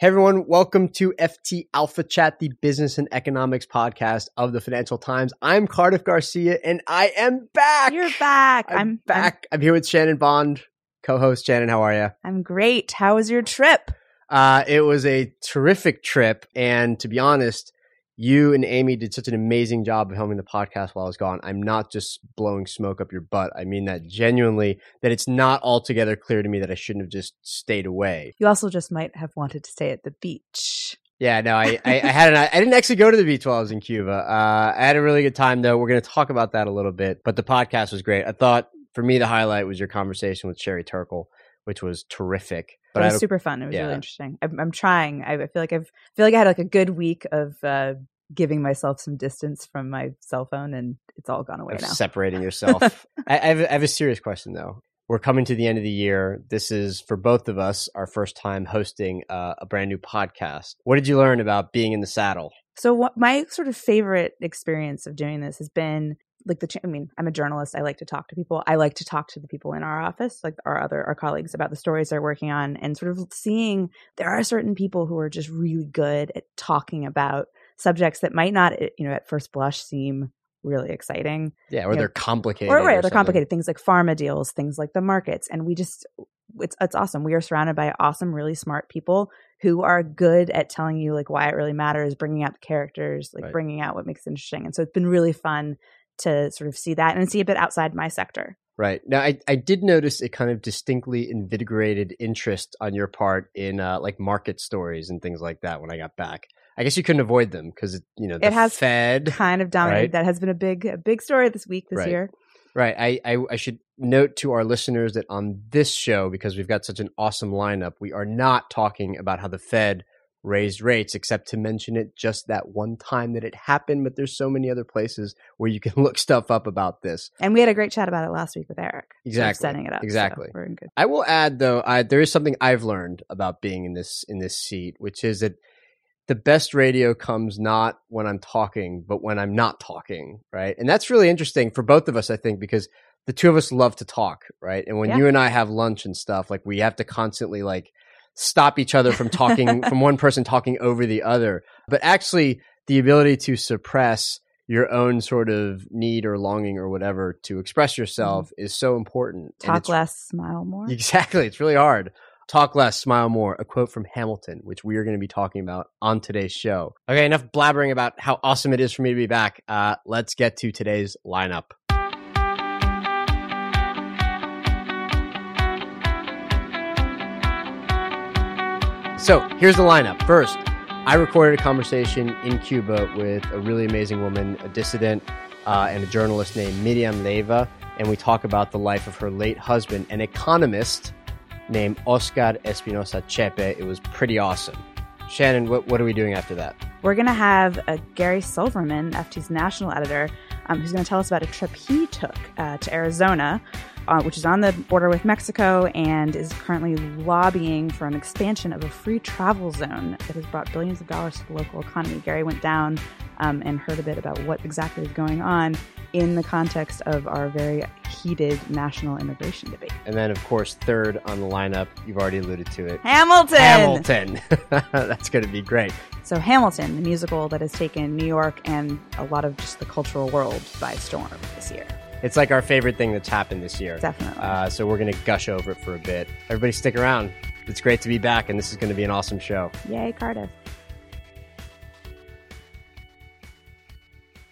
Hey everyone, welcome to FT Alpha Chat, the business and economics podcast of the Financial Times. I'm Cardiff Garcia and I am back. You're back. I'm, I'm back. I'm, here with Shannon Bond, co-host. Shannon, how are you? I'm great. How was your trip? Uh, it was a terrific trip, and to be honest, you and Amy did such an amazing job of helming the podcast while I was gone. I'm not just blowing smoke up your butt. I mean that genuinely, that it's not altogether clear to me that I shouldn't have just stayed away. You also just might have wanted to stay at the beach. Yeah, no, I, I, I had an, I didn't actually go to the beach while I was in Cuba. Uh, I had a really good time though. We're going to talk about that a little bit, but the podcast was great. I thought for me, the highlight was your conversation with Sherry Turkle, which was terrific. But it was super fun. It was yeah. really interesting. I'm, I'm trying. I feel like I've I feel like I had like a good week of uh, giving myself some distance from my cell phone, and it's all gone away now. Separating yourself. I, I, have, I have a serious question though. We're coming to the end of the year. This is for both of us our first time hosting uh, a brand new podcast. What did you learn about being in the saddle? So, what my sort of favorite experience of doing this has been like the. I mean, I'm a journalist. I like to talk to people. I like to talk to the people in our office, like our other our colleagues, about the stories they're working on, and sort of seeing there are certain people who are just really good at talking about subjects that might not, you know, at first blush seem really exciting. Yeah, or you they're know, complicated. Or, right, or they're complicated. Things like pharma deals, things like the markets. And we just it's it's awesome. We are surrounded by awesome, really smart people who are good at telling you like why it really matters, bringing out the characters, like right. bringing out what makes it interesting. And so it's been really fun to sort of see that and see a bit outside my sector. Right. Now, I, I did notice a kind of distinctly invigorated interest on your part in uh, like market stories and things like that when I got back. I guess you couldn't avoid them because you know the it has Fed kind of dominated. Right? That has been a big a big story this week this right. year. Right. I, I, I should note to our listeners that on this show, because we've got such an awesome lineup, we are not talking about how the Fed raised rates, except to mention it just that one time that it happened. But there's so many other places where you can look stuff up about this. And we had a great chat about it last week with Eric. Exactly, setting it up. Exactly. So we're in good. I will add though, I, there is something I've learned about being in this in this seat, which is that the best radio comes not when I'm talking, but when I'm not talking, right? And that's really interesting for both of us, I think, because the two of us love to talk, right? And when yeah. you and I have lunch and stuff, like we have to constantly like stop each other from talking, from one person talking over the other. But actually, the ability to suppress your own sort of need or longing or whatever to express yourself mm-hmm. is so important. Talk less, smile more. Exactly. It's really hard. Talk less, smile more. A quote from Hamilton, which we are going to be talking about on today's show. Okay, enough blabbering about how awesome it is for me to be back. Uh, let's get to today's lineup. So here's the lineup. First, I recorded a conversation in Cuba with a really amazing woman, a dissident, uh, and a journalist named Miriam Leiva, and we talk about the life of her late husband, an economist named Oscar Espinosa Chepe. It was pretty awesome. Shannon, what, what are we doing after that? We're going to have uh, Gary Silverman, FT's national editor, um, who's going to tell us about a trip he took uh, to Arizona, uh, which is on the border with Mexico and is currently lobbying for an expansion of a free travel zone that has brought billions of dollars to the local economy. Gary went down um, and heard a bit about what exactly is going on in the context of our very heated national immigration debate. And then, of course, third on the lineup, you've already alluded to it Hamilton! Hamilton. That's going to be great. So, Hamilton, the musical that has taken New York and a lot of just the cultural world by storm this year. It's like our favorite thing that's happened this year. Definitely. Uh, so, we're going to gush over it for a bit. Everybody, stick around. It's great to be back, and this is going to be an awesome show. Yay, Cardiff.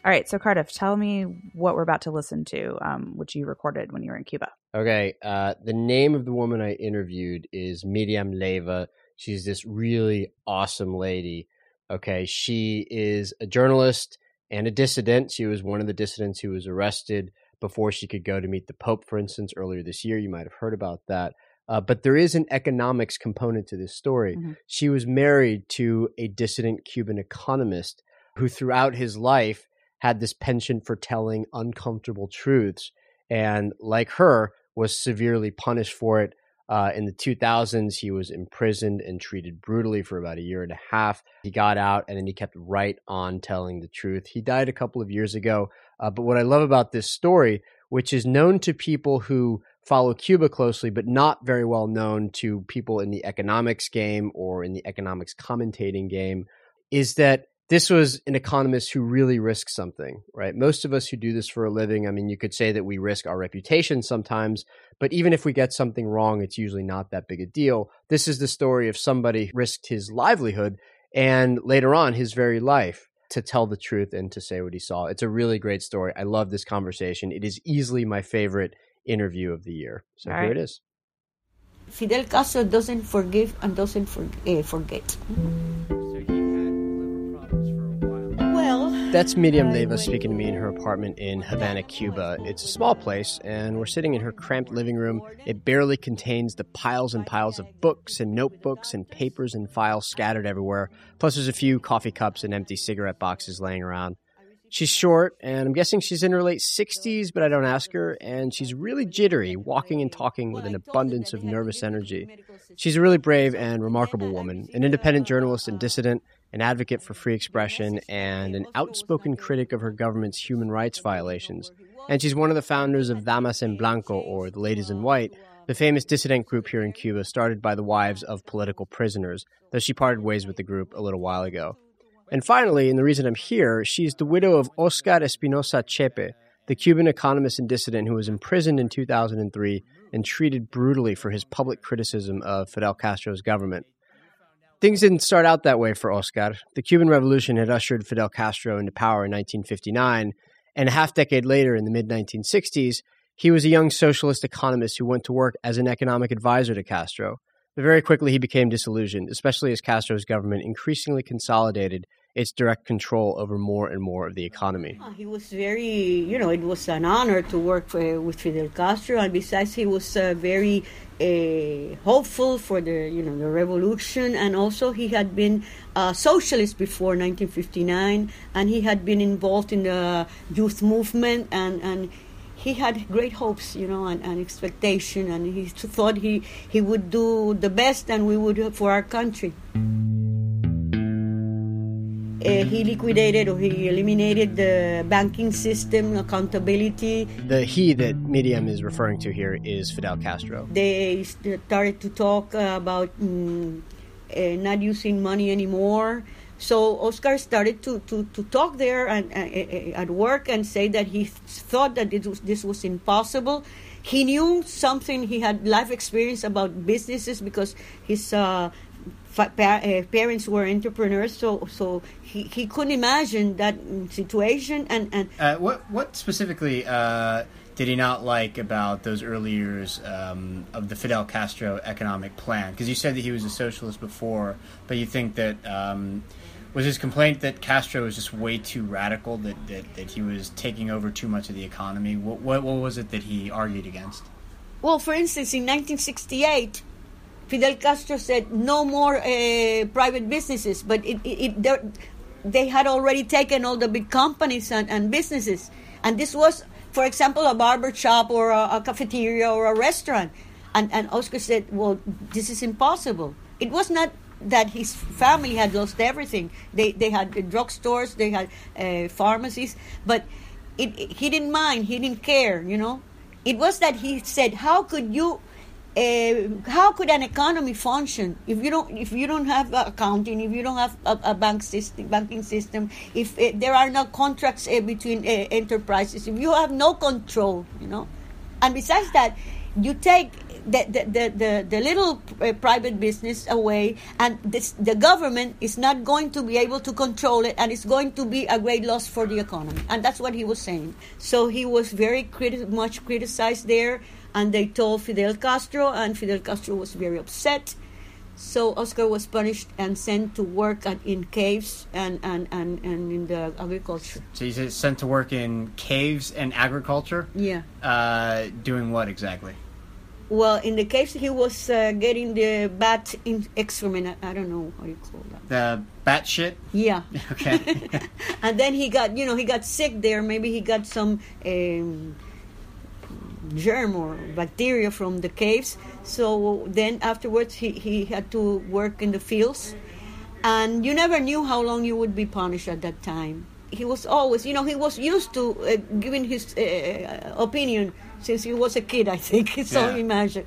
All right, so Cardiff, tell me what we're about to listen to, um, which you recorded when you were in Cuba. Okay, uh, the name of the woman I interviewed is Miriam Leiva. She's this really awesome lady. Okay, she is a journalist and a dissident. She was one of the dissidents who was arrested before she could go to meet the Pope, for instance, earlier this year. You might have heard about that. Uh, but there is an economics component to this story. Mm-hmm. She was married to a dissident Cuban economist who, throughout his life, had this penchant for telling uncomfortable truths. And like her, was severely punished for it. Uh, in the 2000s, he was imprisoned and treated brutally for about a year and a half. He got out and then he kept right on telling the truth. He died a couple of years ago. Uh, but what I love about this story, which is known to people who follow Cuba closely, but not very well known to people in the economics game or in the economics commentating game, is that this was an economist who really risked something, right? Most of us who do this for a living, I mean, you could say that we risk our reputation sometimes, but even if we get something wrong, it's usually not that big a deal. This is the story of somebody who risked his livelihood and later on his very life to tell the truth and to say what he saw. It's a really great story. I love this conversation. It is easily my favorite interview of the year. So All here right. it is. Fidel Castro doesn't forgive and doesn't for, uh, forget. Well, That's Miriam Leiva speaking to me in her apartment in Havana, Cuba. It's a small place, and we're sitting in her cramped living room. It barely contains the piles and piles of books and notebooks and papers and files scattered everywhere. Plus, there's a few coffee cups and empty cigarette boxes laying around. She's short, and I'm guessing she's in her late 60s, but I don't ask her. And she's really jittery, walking and talking with an abundance of nervous energy. She's a really brave and remarkable woman, an independent journalist and dissident, an advocate for free expression, and an outspoken critic of her government's human rights violations. And she's one of the founders of Damas en Blanco, or the Ladies in White, the famous dissident group here in Cuba started by the wives of political prisoners, though she parted ways with the group a little while ago. And finally, and the reason I'm here, she's the widow of Oscar Espinosa Chepe, the Cuban economist and dissident who was imprisoned in 2003 and treated brutally for his public criticism of Fidel Castro's government. Things didn't start out that way for Oscar. The Cuban Revolution had ushered Fidel Castro into power in 1959, and a half decade later, in the mid 1960s, he was a young socialist economist who went to work as an economic advisor to Castro. But very quickly, he became disillusioned, especially as Castro's government increasingly consolidated its direct control over more and more of the economy. he was very, you know, it was an honor to work for, with Fidel Castro, and besides, he was uh, very uh, hopeful for the, you know, the revolution, and also he had been a socialist before 1959, and he had been involved in the youth movement, and and he had great hopes, you know, and, and expectation, and he thought he he would do the best, and we would for our country. Uh, he liquidated or he eliminated the banking system, accountability. The he that Miriam is referring to here is Fidel Castro. They started to talk uh, about mm, uh, not using money anymore. So Oscar started to, to, to talk there and, uh, at work and say that he thought that this was, this was impossible. He knew something. He had life experience about businesses because his uh, fa- pa- uh, parents were entrepreneurs. So so he, he couldn't imagine that situation. And and Uh, what what specifically uh, did he not like about those early years um, of the Fidel Castro economic plan? Because you said that he was a socialist before, but you think that um, was his complaint that Castro was just way too radical, that, that, that he was taking over too much of the economy. What, what what was it that he argued against? Well, for instance, in 1968, Fidel Castro said no more uh, private businesses, but it, it, it they had already taken all the big companies and, and businesses. And this was, for example, a barber shop or a, a cafeteria or a restaurant. And, and Oscar said, well, this is impossible. It was not that his family had lost everything. They, they had the drugstores, they had uh, pharmacies, but it, he didn't mind, he didn't care, you know. It was that he said, "How could you, uh, how could an economy function if you don't if you don't have accounting, if you don't have a, a bank system, banking system, if uh, there are no contracts uh, between uh, enterprises, if you have no control, you know, and besides that, you take." The, the, the, the, the little private business away, and this, the government is not going to be able to control it, and it's going to be a great loss for the economy. And that's what he was saying. So he was very criti- much criticized there, and they told Fidel Castro, and Fidel Castro was very upset. So Oscar was punished and sent to work at, in caves and, and, and, and in the agriculture. So he's sent to work in caves and agriculture. Yeah. Uh, doing what exactly? Well, in the case he was uh, getting the bat in excrement. I, I don't know how you call that. The bat shit. Yeah. Okay. and then he got, you know, he got sick there. Maybe he got some um, germ or bacteria from the caves. So then afterwards, he, he had to work in the fields. And you never knew how long you would be punished at that time. He was always, you know, he was used to uh, giving his uh, opinion since he was a kid, I think. so Yeah. imagine.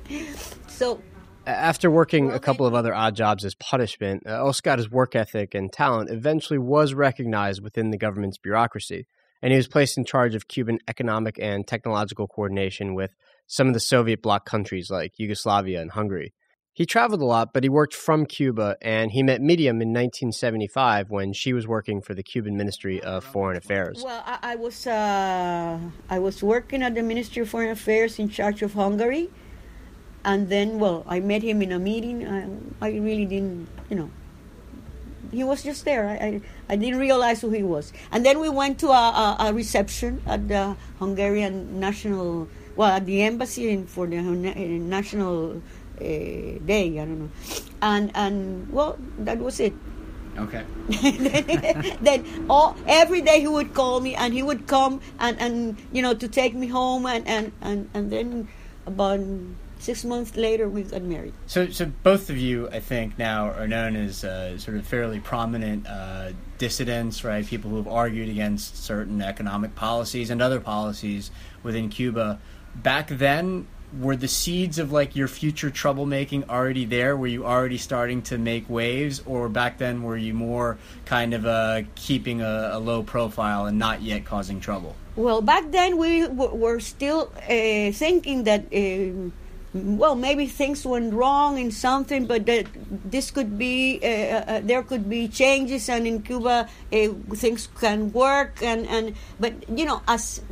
So After working a couple of other odd jobs as punishment, uh, Oscar's work ethic and talent eventually was recognized within the government's bureaucracy, and he was placed in charge of Cuban economic and technological coordination with some of the Soviet bloc countries like Yugoslavia and Hungary. He traveled a lot, but he worked from Cuba, and he met Miriam in 1975 when she was working for the Cuban Ministry of Foreign Affairs. Well, I, I was uh, I was working at the Ministry of Foreign Affairs in charge of Hungary, and then well, I met him in a meeting. I, I really didn't, you know. He was just there. I, I, I didn't realize who he was. And then we went to a, a, a reception at the Hungarian National, well, at the embassy in, for the uh, National uh, Day. I don't know, and and well, that was it okay. then all every day he would call me and he would come and and you know to take me home and and and, and then about six months later we got married So, so both of you, I think, now are known as uh, sort of fairly prominent uh, dissidents, right? People who have argued against certain economic policies and other policies within Cuba. Back then, were the seeds of like your future troublemaking already there? Were you already starting to make waves, or back then were you more kind of uh, keeping a, a low profile and not yet causing trouble? well back then we w- were still uh, thinking that uh, well maybe things went wrong in something but that this could be uh, uh, there could be changes and in cuba uh, things can work and and but you know as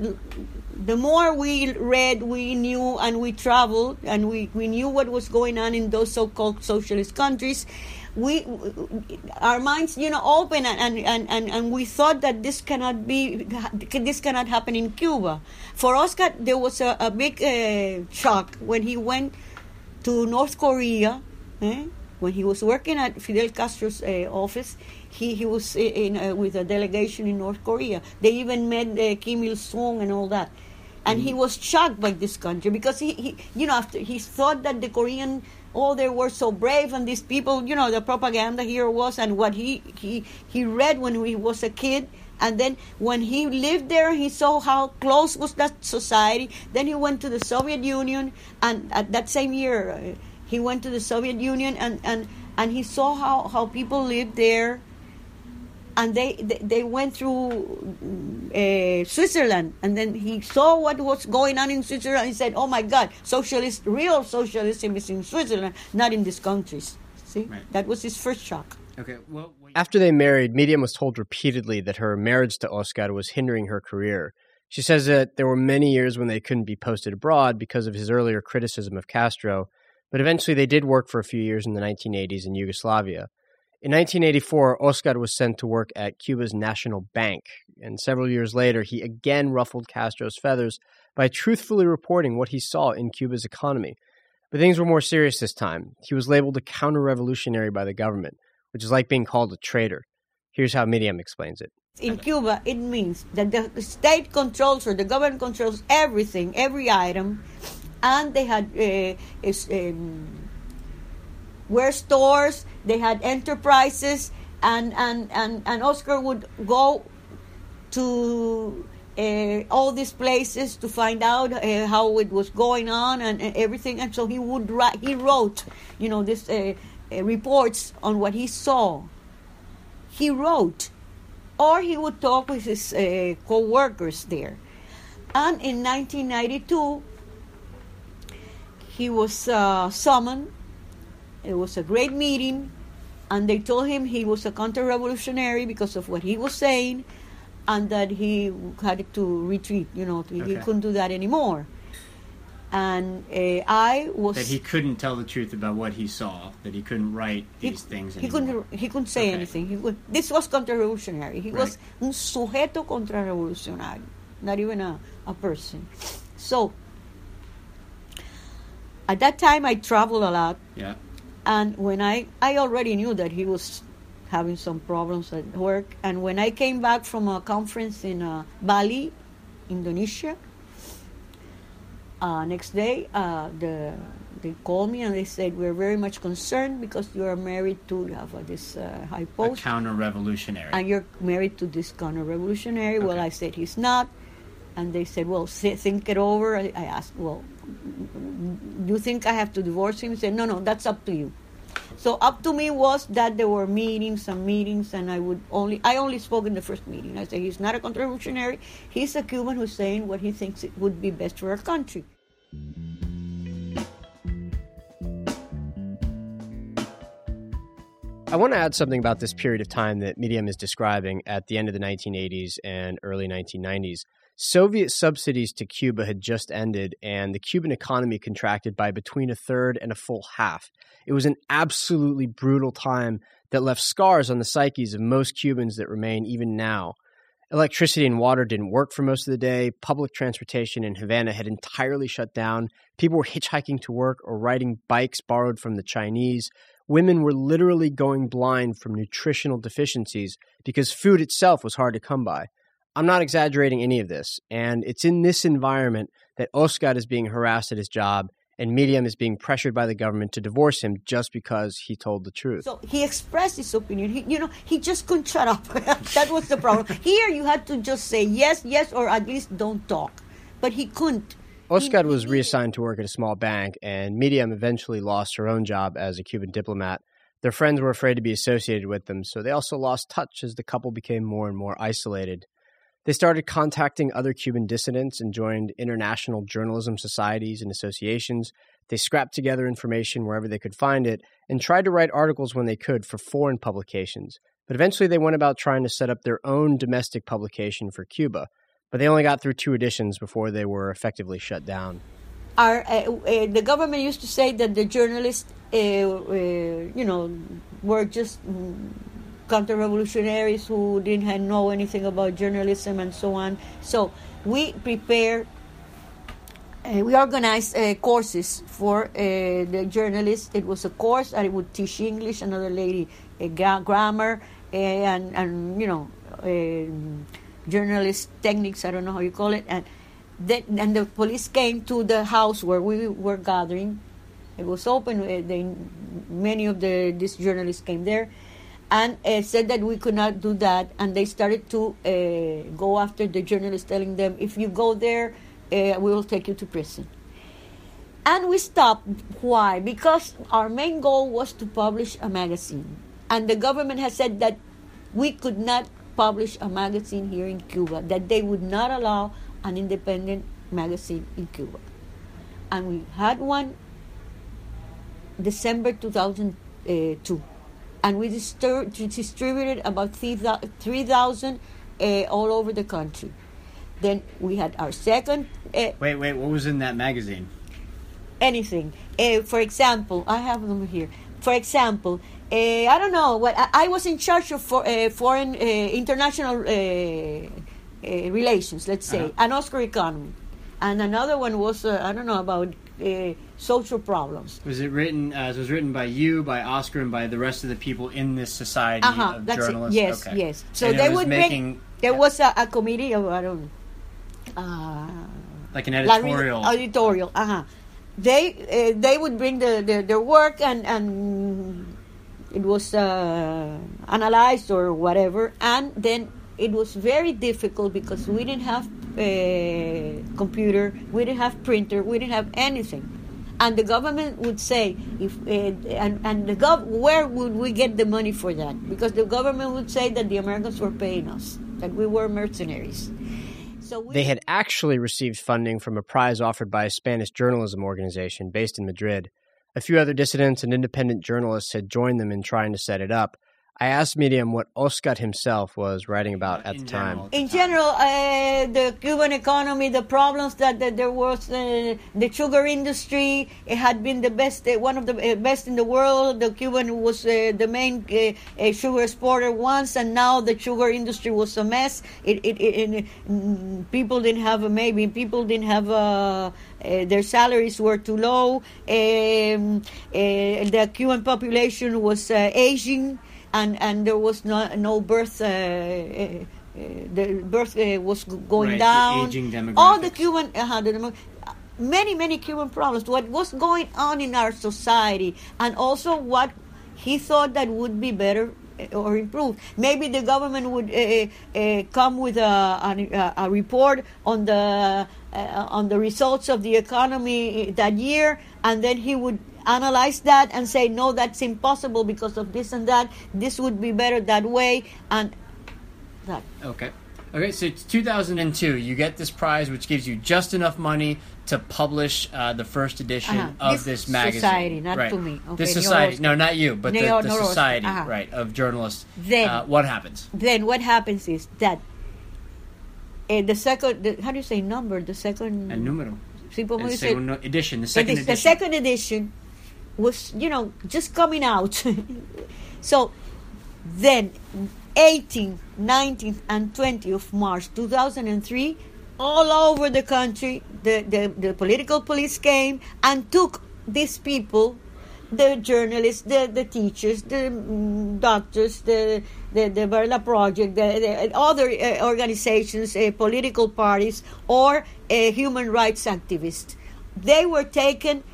the more we read we knew and we traveled and we, we knew what was going on in those so-called socialist countries we our minds you know open and, and, and, and we thought that this cannot be this cannot happen in cuba. For oscar there was a, a big uh, shock when he went to north korea eh? when he was working at fidel castro's uh, office he, he was in, uh, with a delegation in north korea. They even met uh, kim il-sung and all that. And he was shocked by this country because he, he you know after he thought that the korean oh they were so brave and these people you know the propaganda here was and what he he he read when he was a kid. And then when he lived there he saw how close was that society. Then he went to the soviet union and at that same year uh, he went to the soviet union and and and he saw how how people lived there and they they, they went through uh, Switzerland, and then he saw what was going on in Switzerland. He said, "Oh my God, socialist, real socialism is in Switzerland, not in these countries." See, Right. that was his first shock. Okay. Well, After they married, Miriam was told repeatedly that her marriage to Oscar was hindering her career. She says that there were many years when they couldn't be posted abroad because of his earlier criticism of Castro, but eventually they did work for a few years in the 1980s in Yugoslavia. In 1984, Oscar was sent to work at Cuba's National Bank, and several years later, he again ruffled Castro's feathers by truthfully reporting what he saw in Cuba's economy. But things were more serious this time. He was labeled a counter revolutionary by the government, which is like being called a traitor. Here's how Miriam explains it. In Cuba, it means that the state controls or the government controls everything, every item, and they had uh, were stores, they had enterprises, and and and and Oscar would go to uh, all these places to find out uh, how it was going on and, and everything. And so he would write, he wrote, you know, this uh, reports on what he saw. He wrote, or he would talk with his co-workers there. And in 1992, he was uh, summoned. It was a great meeting, and they told him he was a counter-revolutionary because of what he was saying, and that he had to retreat. You know, he couldn't do that anymore. And uh, I was that he couldn't tell the truth about what he saw. That he couldn't write he, these things. he couldn't he couldn't say Okay. anything. He could, this was counter-revolutionary. He was Right. un sujeto contra-revolucionario, not even a, a person. So At that time, I traveled a lot, Yeah. And when I I already knew that he was having some problems at work, and when I came back from a conference in uh, Bali, Indonesia, uh, next day uh, the they called me and they said we're very much concerned because you are married to you have uh, this uh, high post counter revolutionary. and you're married to this counter revolutionary. Well, I said he's not, and they said, well, thi- think it over. I, I asked, well, you think I have to divorce him? He said, no, no, that's up to you. So up to me was that there were meetings and meetings, and I would only I only spoke in the first meeting. I said he's not a counter revolutionary. He's a Cuban who's saying what he thinks it would be best for our country. I want to add something about this period of time that Miriam is describing at the end of the 1980s and early 1990s. Soviet subsidies to Cuba had just ended, and the Cuban economy contracted by between a third and a full half. It was an absolutely brutal time that left scars on the psyches of most Cubans that remain even now. Electricity and water didn't work for most of the day. Public transportation in Havana had entirely shut down. People were hitchhiking to work or riding bikes borrowed from the Chinese. Women were literally going blind from nutritional deficiencies because food itself was hard to come by. I'm not exaggerating any of this, and it's in this environment that Oscar is being harassed at his job and Miriam is being pressured by the government to divorce him just because he told the truth. So he expressed his opinion. He, you know, he just couldn't shut up. that was the problem. Here, you had to just say yes, yes, or at least don't talk. But he couldn't. Oscar was reassigned to work at a small bank, and Miriam eventually lost her own job as a Cuban diplomat. Their friends were afraid to be associated with them, so they also lost touch as the couple became more and more isolated. They started contacting other Cuban dissidents and joined international journalism societies and associations. They scrapped together information wherever they could find it and tried to write articles when they could for foreign publications. But eventually they went about trying to set up their own domestic publication for Cuba. But they only got through two editions before they were effectively shut down. Our, uh, uh, the government used to say that the journalists, uh, uh, you know, were just counter-revolutionaries who didn't know anything about journalism and so on. So we prepare, uh, we organized uh, courses for uh, the journalists. It was a course that would teach English, another lady uh, gra- grammar, uh, and and you know, um journalist techniques. I don't know how you call it, and then and the police came to the house where we were gathering. It was open. Uh, they, many of the these journalists came there, and uh, said that we could not do that. And they started to uh, go after the journalists, telling them, "If you go there, uh, we will take you to prison." And we stopped. Why? Because our main goal was to publish a magazine, and the government has said that we could not publish a magazine here in Cuba. That they would not allow an independent magazine in Cuba, and we had one December 2002. And we distur- distributed about 3,000 uh, all over the country. Then we had our second uh, Wait, wait. What was in that magazine? anything. Uh, for example, I have them here. For example, uh, I don't know what I, I was in charge of for, uh, foreign uh, international uh, uh, relations, let's say, Uh-huh. an Oscar economy, and another one was uh, I don't know about uh, social problems. Was it written? Uh, it was written by you, by Oscar, and by the rest of the people in this society Uh-huh, of that's it. journalists. Yes, Okay. yes. So And they would making bring. There was a, a committee of I don't know. Uh, like an editorial. editorial. Uh-huh. They uh, they would bring the, the their work and and it was uh, analyzed or whatever, and then it was very difficult because we didn't have a computer, we didn't have printer, we didn't have anything. And the government would say, if uh, and and the gov, where would we get the money for that? Because the government would say that the Americans were paying us, that we were mercenaries. So we, They had actually received funding from a prize offered by a Spanish journalism organization based in Madrid. A few other dissidents and independent journalists had joined them in trying to set it up. I asked Miriam what Oscar himself was writing about at In the time. general. in general, uh, the Cuban economy, the problems that, that there was, uh, the sugar industry, it had been the best, uh, one of the uh, best in the world. The Cuban was uh, the main uh, uh, sugar exporter once, and now the sugar industry was a mess. It, it, it, it mm, people didn't have a maybe people didn't have a. Uh, their salaries were too low. Um, uh, the Cuban population was uh, aging, and, and there was no, no birth. Uh, uh, uh, the birth uh, was going Right, the down. aging All the. Cuban, uh, the demo- many many Cuban problems. What was going on in our society, and also what he thought that would be better or improved. Maybe the government would uh, uh, come with a, a, a report on the uh, on the results of the economy that year, and then he would analyze that and say, no, that's impossible because of this and that. This would be better that way, and that. Okay. Okay, so it's 2002. You get this prize, which gives you just enough money to publish uh, the first edition Uh-huh. of This this, magazine. society, not right. to me. Okay, This society, no, not you, but the, the society, Uh-huh. right, of journalists. Then- uh, what happens? then what happens is that uh, the second, the, how do you say number? The second. El número. Podemos El segundo edition, the the, second the edition. second edition was, you know, just coming out. so then, 18, 19th, and 20th of March 2003, all over the country, the, the, the political police came and took these people the journalists, the, the teachers, the mm, doctors, the the, the Varela Project, the, the other uh, organizations, uh, political parties, or uh, human rights activists. They were taken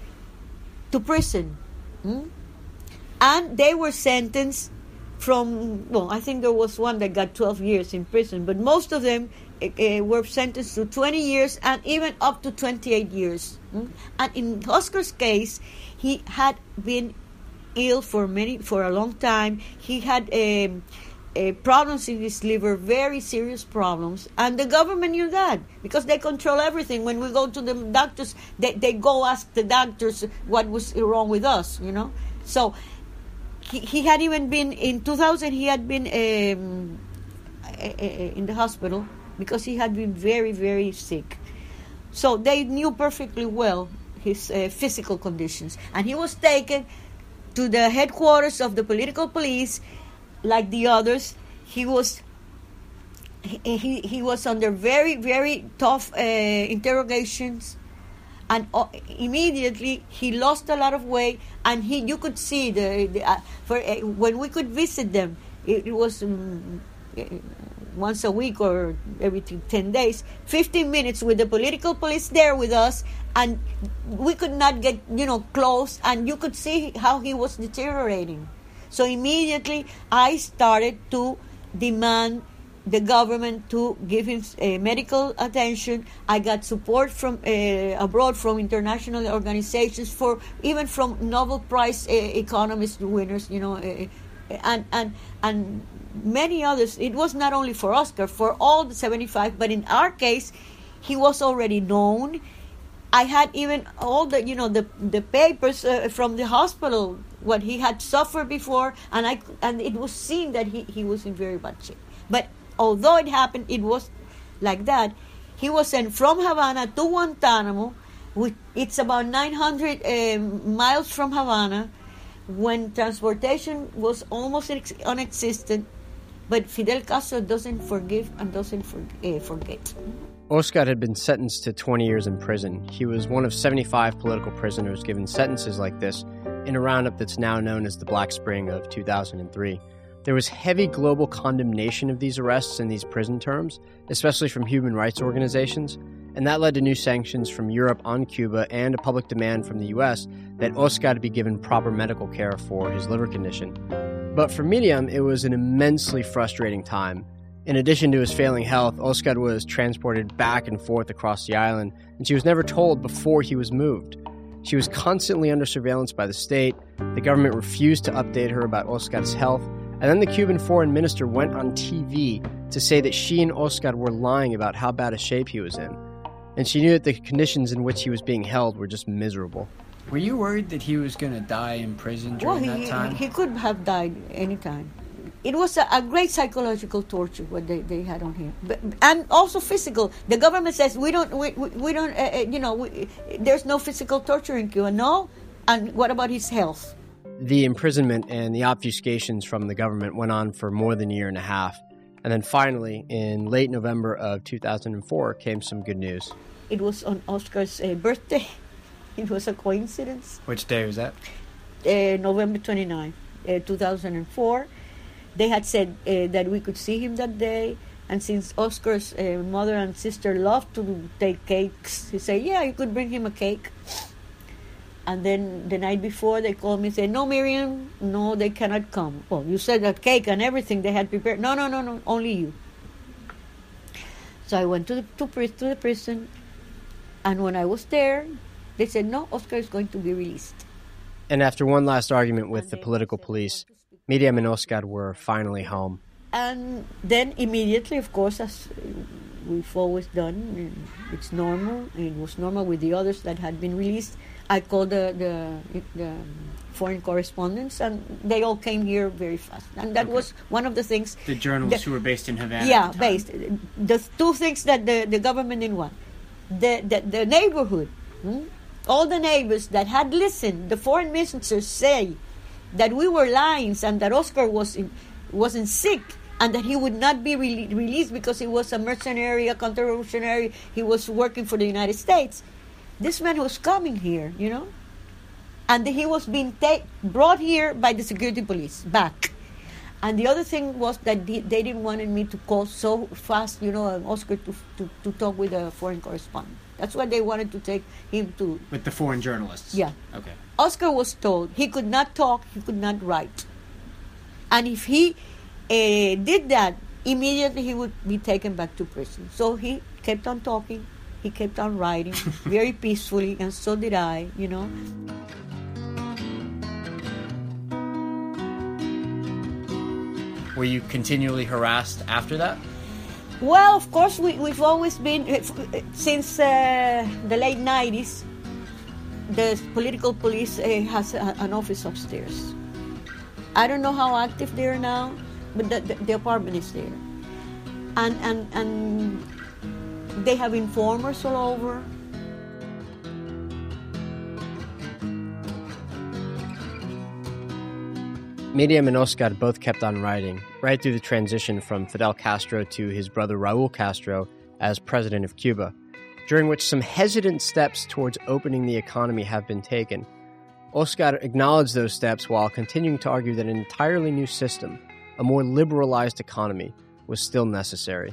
to prison. hmm? And they were sentenced from, well, I think there was one that got 12 years in prison, but most of them uh, were sentenced to 20 years and even up to 28 years. hmm? And in Oscar's case, he had been ill for many for a long time. He had um, uh, problems in his liver, very serious problems, and the government knew that because they control everything. When we go to the doctors, they, they go ask the doctors what was wrong with us, you know. So he, he had even been in 2000. He had been um, in the hospital because he had been very very sick. So they knew perfectly well his uh, physical conditions, and he was taken to the headquarters of the political police, like the others. He was he he, was under very very tough uh, interrogations, and uh, immediately he lost a lot of weight, and he you could see the, the uh, for uh, when we could visit them, it, it was. Um, once a week or every 10 days 15 minutes with the political police there with us and we could not get you know close and you could see how he was deteriorating so immediately i started to demand the government to give him uh, medical attention i got support from uh, abroad from international organizations for even from nobel prize uh, economist winners you know and and and many others. It was not only for Oscar, for all the 75, but in our case, he was already known. I had even all the, you know, the the papers from the hospital, what he had suffered before, and I and it was seen that he, he was in very bad shape. But although it happened, it was like that. He was sent from Havana to Guantanamo. Which, it's about 900 um, miles from Havana when transportation was almost ex- non-existent but Fidel Castro doesn't forgive and doesn't for, uh, forget. Oscar had been sentenced to 20 years in prison. He was one of 75 political prisoners given sentences like this in a roundup that's now known as the Black Spring of 2003. There was heavy global condemnation of these arrests and these prison terms, especially from human rights organizations, and that led to new sanctions from Europe on Cuba and a public demand from the US that Oscar be given proper medical care for his liver condition. But for Miriam, it was an immensely frustrating time. In addition to his failing health, Oscar was transported back and forth across the island, and she was never told before he was moved. She was constantly under surveillance by the state. The government refused to update her about Oscar's health, and then the Cuban foreign minister went on TV to say that she and Oscar were lying about how bad a shape he was in. And she knew that the conditions in which he was being held were just miserable. Were you worried that he was going to die in prison Well, during he, that time? he could have died anytime. It was a, a, great psychological torture what they, they had on him, but, and also physical. The government says we don't we, we, we don't uh, uh, you know we, there's no physical torture in Cuba. No, and what about his health? The imprisonment and the obfuscations from the government went on for more than a year and a half, and then finally, in late November of 2004, came some good news. It was on Oscar's uh, birthday. It was a coincidence. Which day was that? Uh, November 29, uh, 2004 they had said uh, that we could see him that day. And since Oscar's uh, mother and sister loved to take cakes, he said, "Yeah, you could bring him a cake." And then the night before, they called me and said, "No, Miriam, no, they cannot come." Well, you said that cake and everything they had prepared. No, no, no, no, only you. So I went to the to, to the prison, and when I was there, they said, "No, Oscar is going to be released." And after one last argument with the political police, Miriam and Oscar were finally home. And then immediately, of course, as we've always done, it's normal. It was normal with the others that had been released. I called the, the, the foreign correspondents, and they all came here very fast. And that okay. was one of the things. The journalists that, who were based in Havana. Yeah, based. The two things that the, the government didn't want the, the, the neighborhood, hmm? all the neighbors that had listened, the foreign ministers say that we were lying and that Oscar was in, wasn't sick and that he would not be re- released because he was a mercenary, a counter-revolutionary. He was working for the United States. This man was coming here, you know, and he was being ta- brought here by the security police back. And the other thing was that they, they didn't want me to call so fast, you know, Oscar to, to, to talk with a foreign correspondent. That's why they wanted to take him to. With the foreign journalists? Yeah. Okay. Oscar was told he could not talk, he could not write. And if he uh, did that, immediately he would be taken back to prison. So he kept on talking, he kept on writing very peacefully, and so did I, you know. Were you continually harassed after that? Well, of course, we, we've always been, eh, eh, since uh, the late 90s, the political police uh, has a, an office upstairs. I don't know how active they are now, but the, the, the apartment is there. And, and, and they have informers all over. Miriam and Oscar both kept on writing, right through the transition from Fidel Castro to his brother Raul Castro as president of Cuba, during which some hesitant steps towards opening the economy have been taken. Oscar acknowledged those steps while continuing to argue that an entirely new system, a more liberalized economy, was still necessary.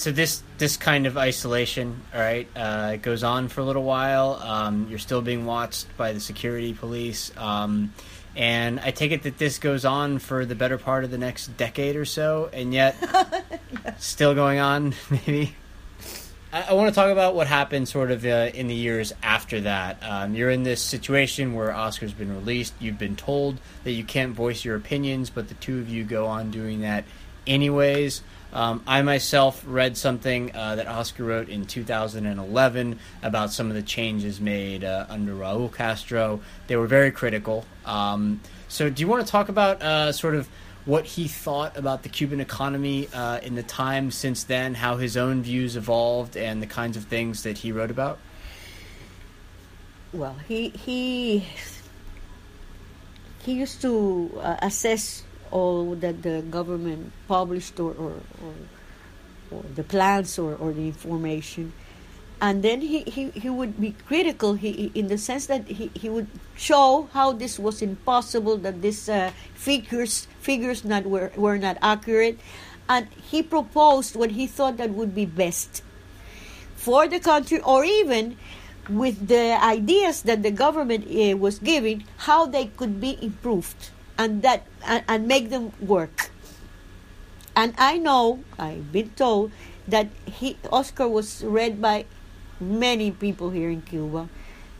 so this this kind of isolation, all right, uh, goes on for a little while. Um, you're still being watched by the security police, um, and I take it that this goes on for the better part of the next decade or so, and yet still going on, maybe. I, I want to talk about what happened sort of uh, in the years after that. Um, you're in this situation where Oscar's been released. You've been told that you can't voice your opinions, but the two of you go on doing that anyways. Um, I myself read something uh, that Oscar wrote in 2011 about some of the changes made uh, under Raul Castro. They were very critical. Um, so, do you want to talk about uh, sort of what he thought about the Cuban economy uh, in the time since then, how his own views evolved, and the kinds of things that he wrote about? Well, he he he used to uh, assess all that the government published or, or, or, or the plans or, or the information. And then he, he, he would be critical he, in the sense that he, he would show how this was impossible, that these uh, figures figures not were, were not accurate. And he proposed what he thought that would be best for the country or even with the ideas that the government uh, was giving, how they could be improved and that and, and make them work. And I know I've been told that he Oscar was read by many people here in Cuba,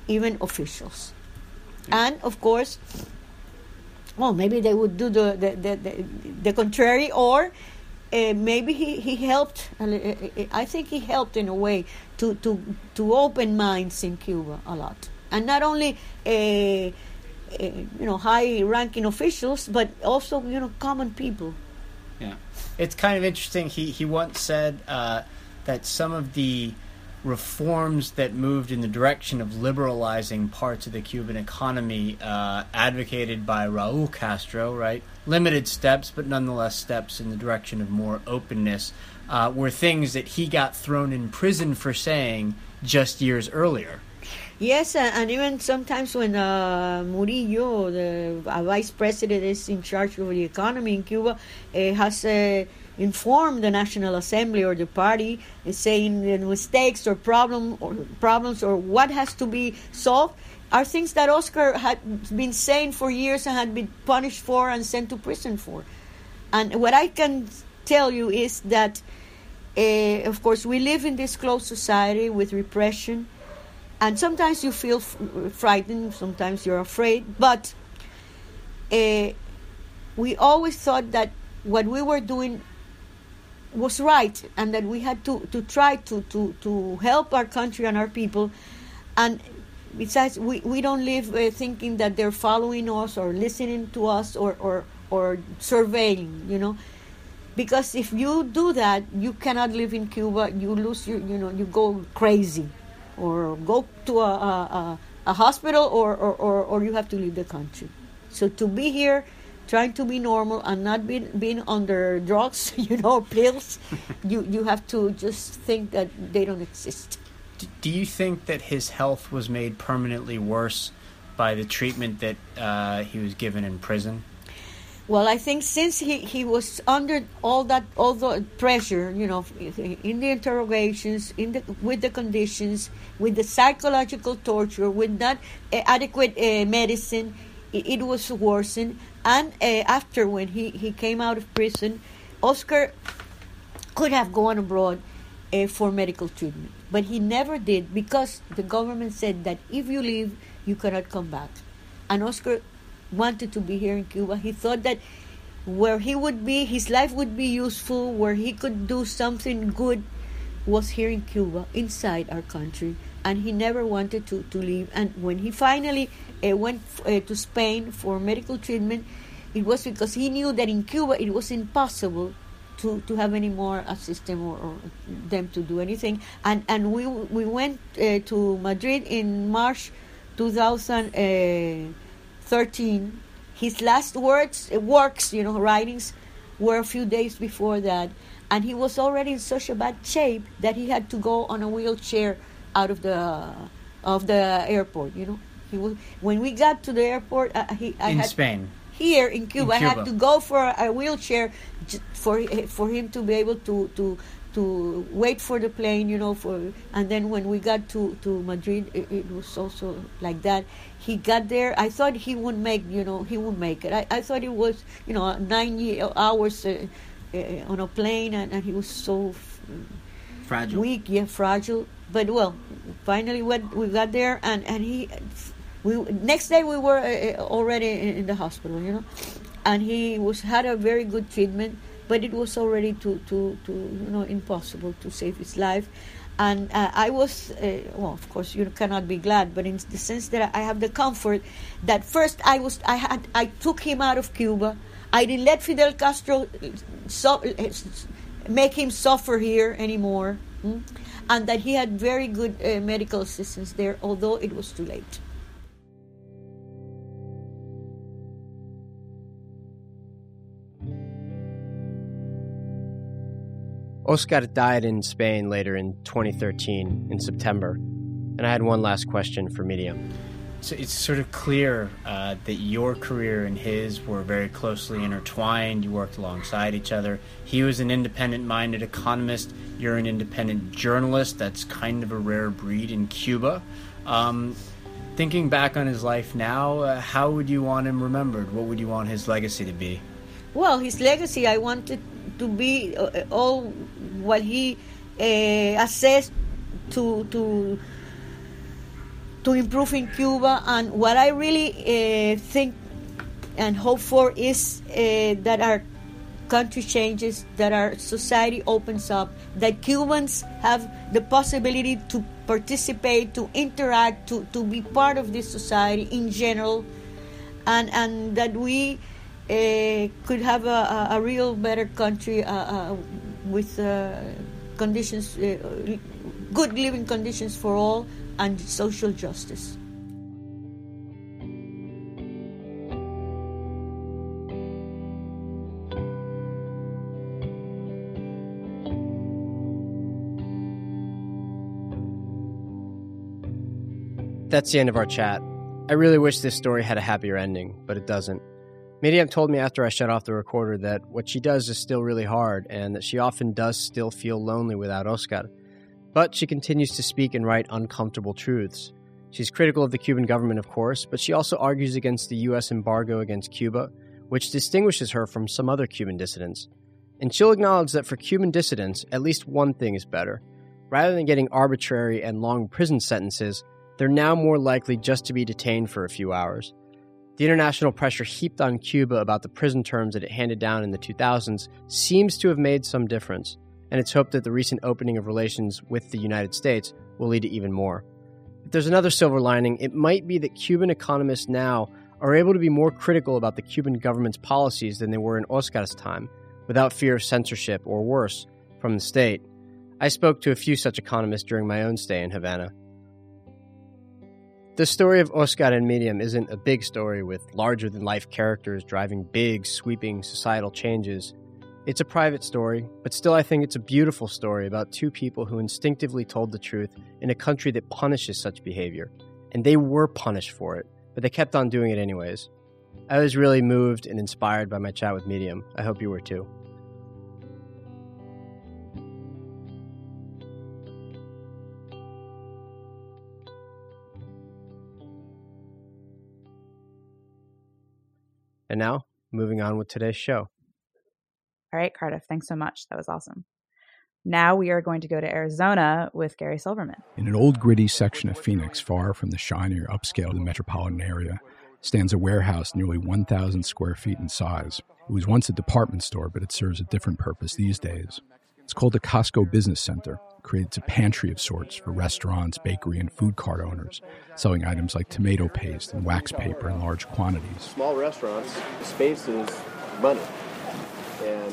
even officials, and of course, well, maybe they would do the the the, the, the contrary, or uh, maybe he, he helped. Uh, I think he helped in a way to, to to open minds in Cuba a lot. and not only uh, uh, you know high-ranking officials, but also you know common people. Yeah, it's kind of interesting. He he once said uh, that some of the reforms that moved in the direction of liberalizing parts of the Cuban economy, uh, advocated by Raul Castro, right? Limited steps, but nonetheless steps in the direction of more openness, uh, were things that he got thrown in prison for saying just years earlier. Yes, uh, and even sometimes when uh, Murillo, the uh, vice president, is in charge of the economy in Cuba, uh, has uh, informed the National Assembly or the party, uh, saying the mistakes or problem or problems or what has to be solved are things that Oscar had been saying for years and had been punished for and sent to prison for. And what I can tell you is that, of course, we live in this closed society with repression and sometimes you feel f- frightened sometimes you're afraid but uh, we always thought that what we were doing was right and that we had to, to try to, to, to help our country and our people. And besides we, we don't live uh, thinking that they're following us or listening to us or, or, or surveying you know? Because if you do that you cannot live in cuba. You lose your you know you go crazy or go to a, a, a hospital or, or, or, or, you have to leave the country. So to be here, trying to be normal and not being, being under drugs, you know, pills, you, you have to just think that they don't exist. Do you think that his health was made permanently worse by the treatment that uh, he was given in prison? Well, I think since he, he was under all that all the pressure, you know, in the interrogations, in the with the conditions, with the psychological torture, with not uh, adequate uh, medicine, it, it, was worsened. And uh, after when he, he came out of prison, Oscar could have gone abroad for medical treatment, but he never did because the government said that if you leave, you cannot come back. And Oscar wanted to be here in Cuba. He thought that where he would be, his life would be useful, where he could do something good was here in Cuba, inside our country. And he never wanted to, to leave. And when he finally uh, went uh, to Spain for medical treatment, it was because he knew that in Cuba it was impossible to, to have any more a system or, or, them to do anything. And and we we went uh, to Madrid in March 2000. 13. His last words, uh, works, you know, writings, were a few days before that, and he was already in such a bad shape that he had to go on a wheelchair out of the of the airport. You know, he was when we got to the airport. Uh, he I in had, Spain. Here in Cuba, in Cuba, I had to go for a wheelchair for for him to be able to to to wait for the plane, you know, for and then when we got to to Madrid, it, it, was also like that. He got there. I thought he would make, you know, he would make it. I, I thought it was, you know, nine year, hours uh, uh, on a plane, and, and he was so fragile, weak, yeah, fragile. But well, finally, went, we got there, and and he, we next day we were uh, already in, in the hospital, you know, and he was had a very good treatment but it was already too, too, too you know, impossible to save his life. And uh, I was, uh, well, of course, you cannot be glad, but in the sense that I have the comfort that first I was, I had, I took him out of Cuba. I didn't let Fidel Castro so, make him suffer here anymore, hmm? and that he had very good uh, medical assistance there, although it was too late. Oscar died in Spain later in 2013, in September. And I had one last question for Miriam. So it's sort of clear uh, that your career and his were very closely intertwined. You worked alongside each other. He was an independent minded economist. You're an independent journalist. That's kind of a rare breed in Cuba. Um, thinking back on his life now, uh, how would you want him remembered? What would you want his legacy to be? Well, his legacy, I wanted to be uh, all what he uh, assessed to to to improve in Cuba. And what I really uh, think and hope for is uh, that our country changes, that our society opens up, that Cubans have the possibility to participate, to interact, to, to be part of this society in general, and and that we could have a, a, real better country uh, uh, with uh, conditions, uh, good living conditions for all, and social justice. That's the end of our chat. I really wish this story had a happier ending, but it doesn't. Miriam told me after I shut off the recorder that what she does is still really hard and that she often does still feel lonely without Oscar. But she continues to speak and write uncomfortable truths. She's critical of the Cuban government, of course, but she also argues against the U.S. embargo against Cuba, which distinguishes her from some other Cuban dissidents. And she'll acknowledge that for Cuban dissidents, at least one thing is better. Rather than getting arbitrary and long prison sentences, they're now more likely just to be detained for a few hours. The international pressure heaped on Cuba about the prison terms that it handed down in the 2000s seems to have made some difference, and it's hoped that the recent opening of relations with the United States will lead to even more. If there's another silver lining, it might be that Cuban economists now are able to be more critical about the Cuban government's policies than they were in Oscar's time, without fear of censorship or worse from the state. I spoke to a few such economists during my own stay in Havana. The story of Oscar and Miriam isn't a big story with larger than life characters driving big, sweeping societal changes. It's a private story, but still, I think it's a beautiful story about two people who instinctively told the truth in a country that punishes such behavior. And they were punished for it, but they kept on doing it anyways. I was really moved and inspired by my chat with Miriam. I hope you were too. And now, moving on with today's show. All right, Cardiff, thanks so much. That was awesome. Now we are going to go to Arizona with Gary Silverman. In an old gritty section of Phoenix, far from the shinier upscale of the metropolitan area, stands a warehouse nearly 1,000 square feet in size. It was once a department store, but it serves a different purpose these days. It's called the Costco Business Center, creates a pantry of sorts for restaurants, bakery, and food cart owners, selling items like tomato paste and wax paper in large quantities. Small restaurants, space is money. And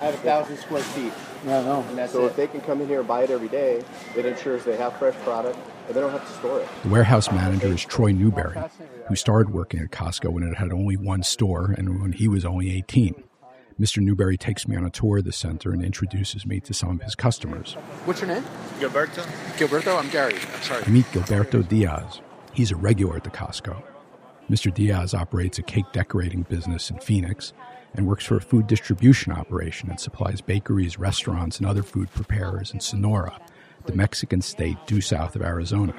I have a thousand square feet. Yeah, no. And that's so it. if they can come in here and buy it every day, it ensures they have fresh product and they don't have to store it. The warehouse manager is Troy Newberry, who started working at Costco when it had only one store and when he was only 18. Mr. Newberry takes me on a tour of the center and introduces me to some of his customers. What's your name? Gilberto. Gilberto, I'm Gary. I'm sorry. I meet Gilberto Diaz. He's a regular at the Costco. Mr. Diaz operates a cake decorating business in Phoenix and works for a food distribution operation that supplies bakeries, restaurants, and other food preparers in Sonora, the Mexican state due south of Arizona.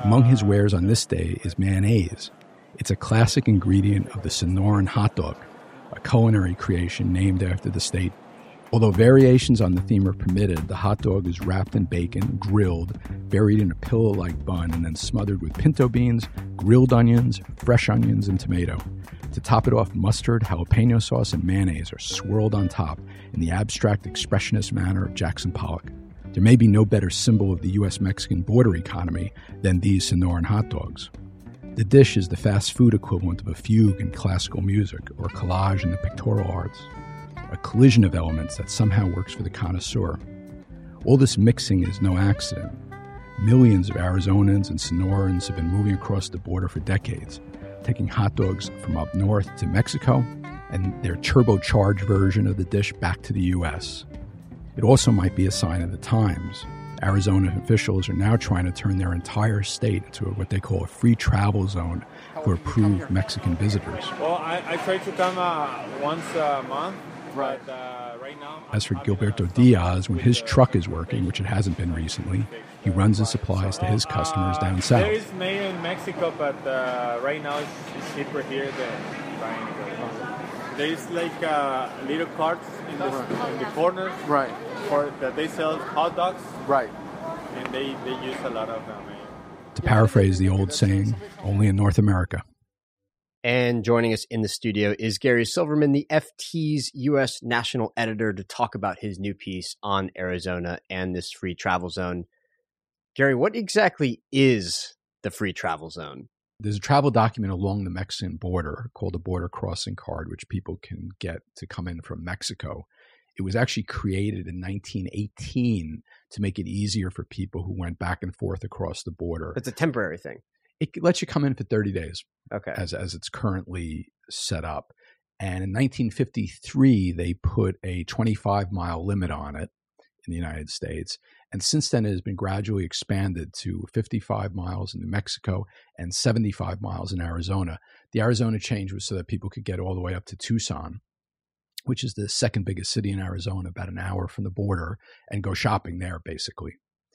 Among his wares on this day is mayonnaise. It's a classic ingredient of the Sonoran hot dog, a culinary creation named after the state. Although variations on the theme are permitted, the hot dog is wrapped in bacon, grilled, buried in a pillow like bun, and then smothered with pinto beans, grilled onions, fresh onions, and tomato. To top it off, mustard, jalapeno sauce, and mayonnaise are swirled on top in the abstract expressionist manner of Jackson Pollock. There may be no better symbol of the U.S. Mexican border economy than these Sonoran hot dogs. The dish is the fast food equivalent of a fugue in classical music or a collage in the pictorial arts, a collision of elements that somehow works for the connoisseur. All this mixing is no accident. Millions of Arizonans and Sonorans have been moving across the border for decades, taking hot dogs from up north to Mexico and their turbocharged version of the dish back to the U.S. It also might be a sign of the times. Arizona officials are now trying to turn their entire state into what they call a free travel zone for approved Mexican visitors. Well, I, I try to come uh, once a month, right. but uh, right now. As for Gilberto Diaz, when his truck is working, which it hasn't been recently, he runs his supplies to his customers down south. There is mayo in Mexico, but uh, right now it's, it's cheaper here than buying it. There's like uh, little carts in the, in the corners Right. For that they sell hot dogs, Right. and they, they use a lot of them. Eh? To paraphrase the old saying, only in North America. And joining us in the studio is Gary Silverman, the FT's U.S. national editor, to talk about his new piece on Arizona and this free travel zone. Gary, what exactly is the free travel zone? There's a travel document along the Mexican border called a border crossing card, which people can get to come in from Mexico. It was actually created in 1918 to make it easier for people who went back and forth across the border. It's a temporary thing. It lets you come in for 30 days. Okay. As as it's currently set up. And in 1953, they put a 25 mile limit on it in the United States. And since then, it has been gradually expanded to 55 miles in New Mexico and 75 miles in Arizona. The Arizona change was so that people could get all the way up to Tucson, which is the second biggest city in Arizona, about an hour from the border, and go shopping there, basically.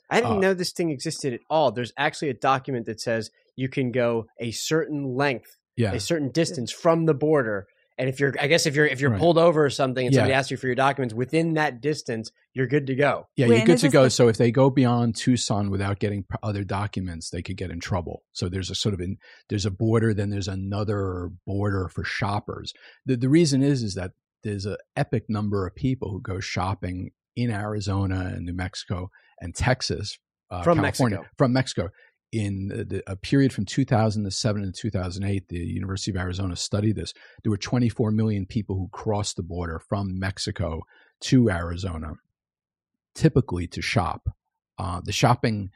I didn't Uh, know this thing existed at all. There's actually a document that says you can go a certain length, Yeah. a certain distance from the border. And if you're, I guess if you're if you're Right. pulled over or something, and somebody asks you for your documents within that distance, you're good to go. Yeah, Wait, you're good to go. the- so if they go beyond Tucson without getting other documents, they could get in trouble. So there's a sort of in, there's a border, then there's another border for shoppers. The the reason is is that there's an epic number of people who go shopping in Arizona and New Mexico and Texas uh, From California, Mexico. from Mexico. In the, the, a period from 2007 to 2008, the University of Arizona studied this. There were 24 million people who crossed the border from Mexico to Arizona, typically to shop. Uh, the shopping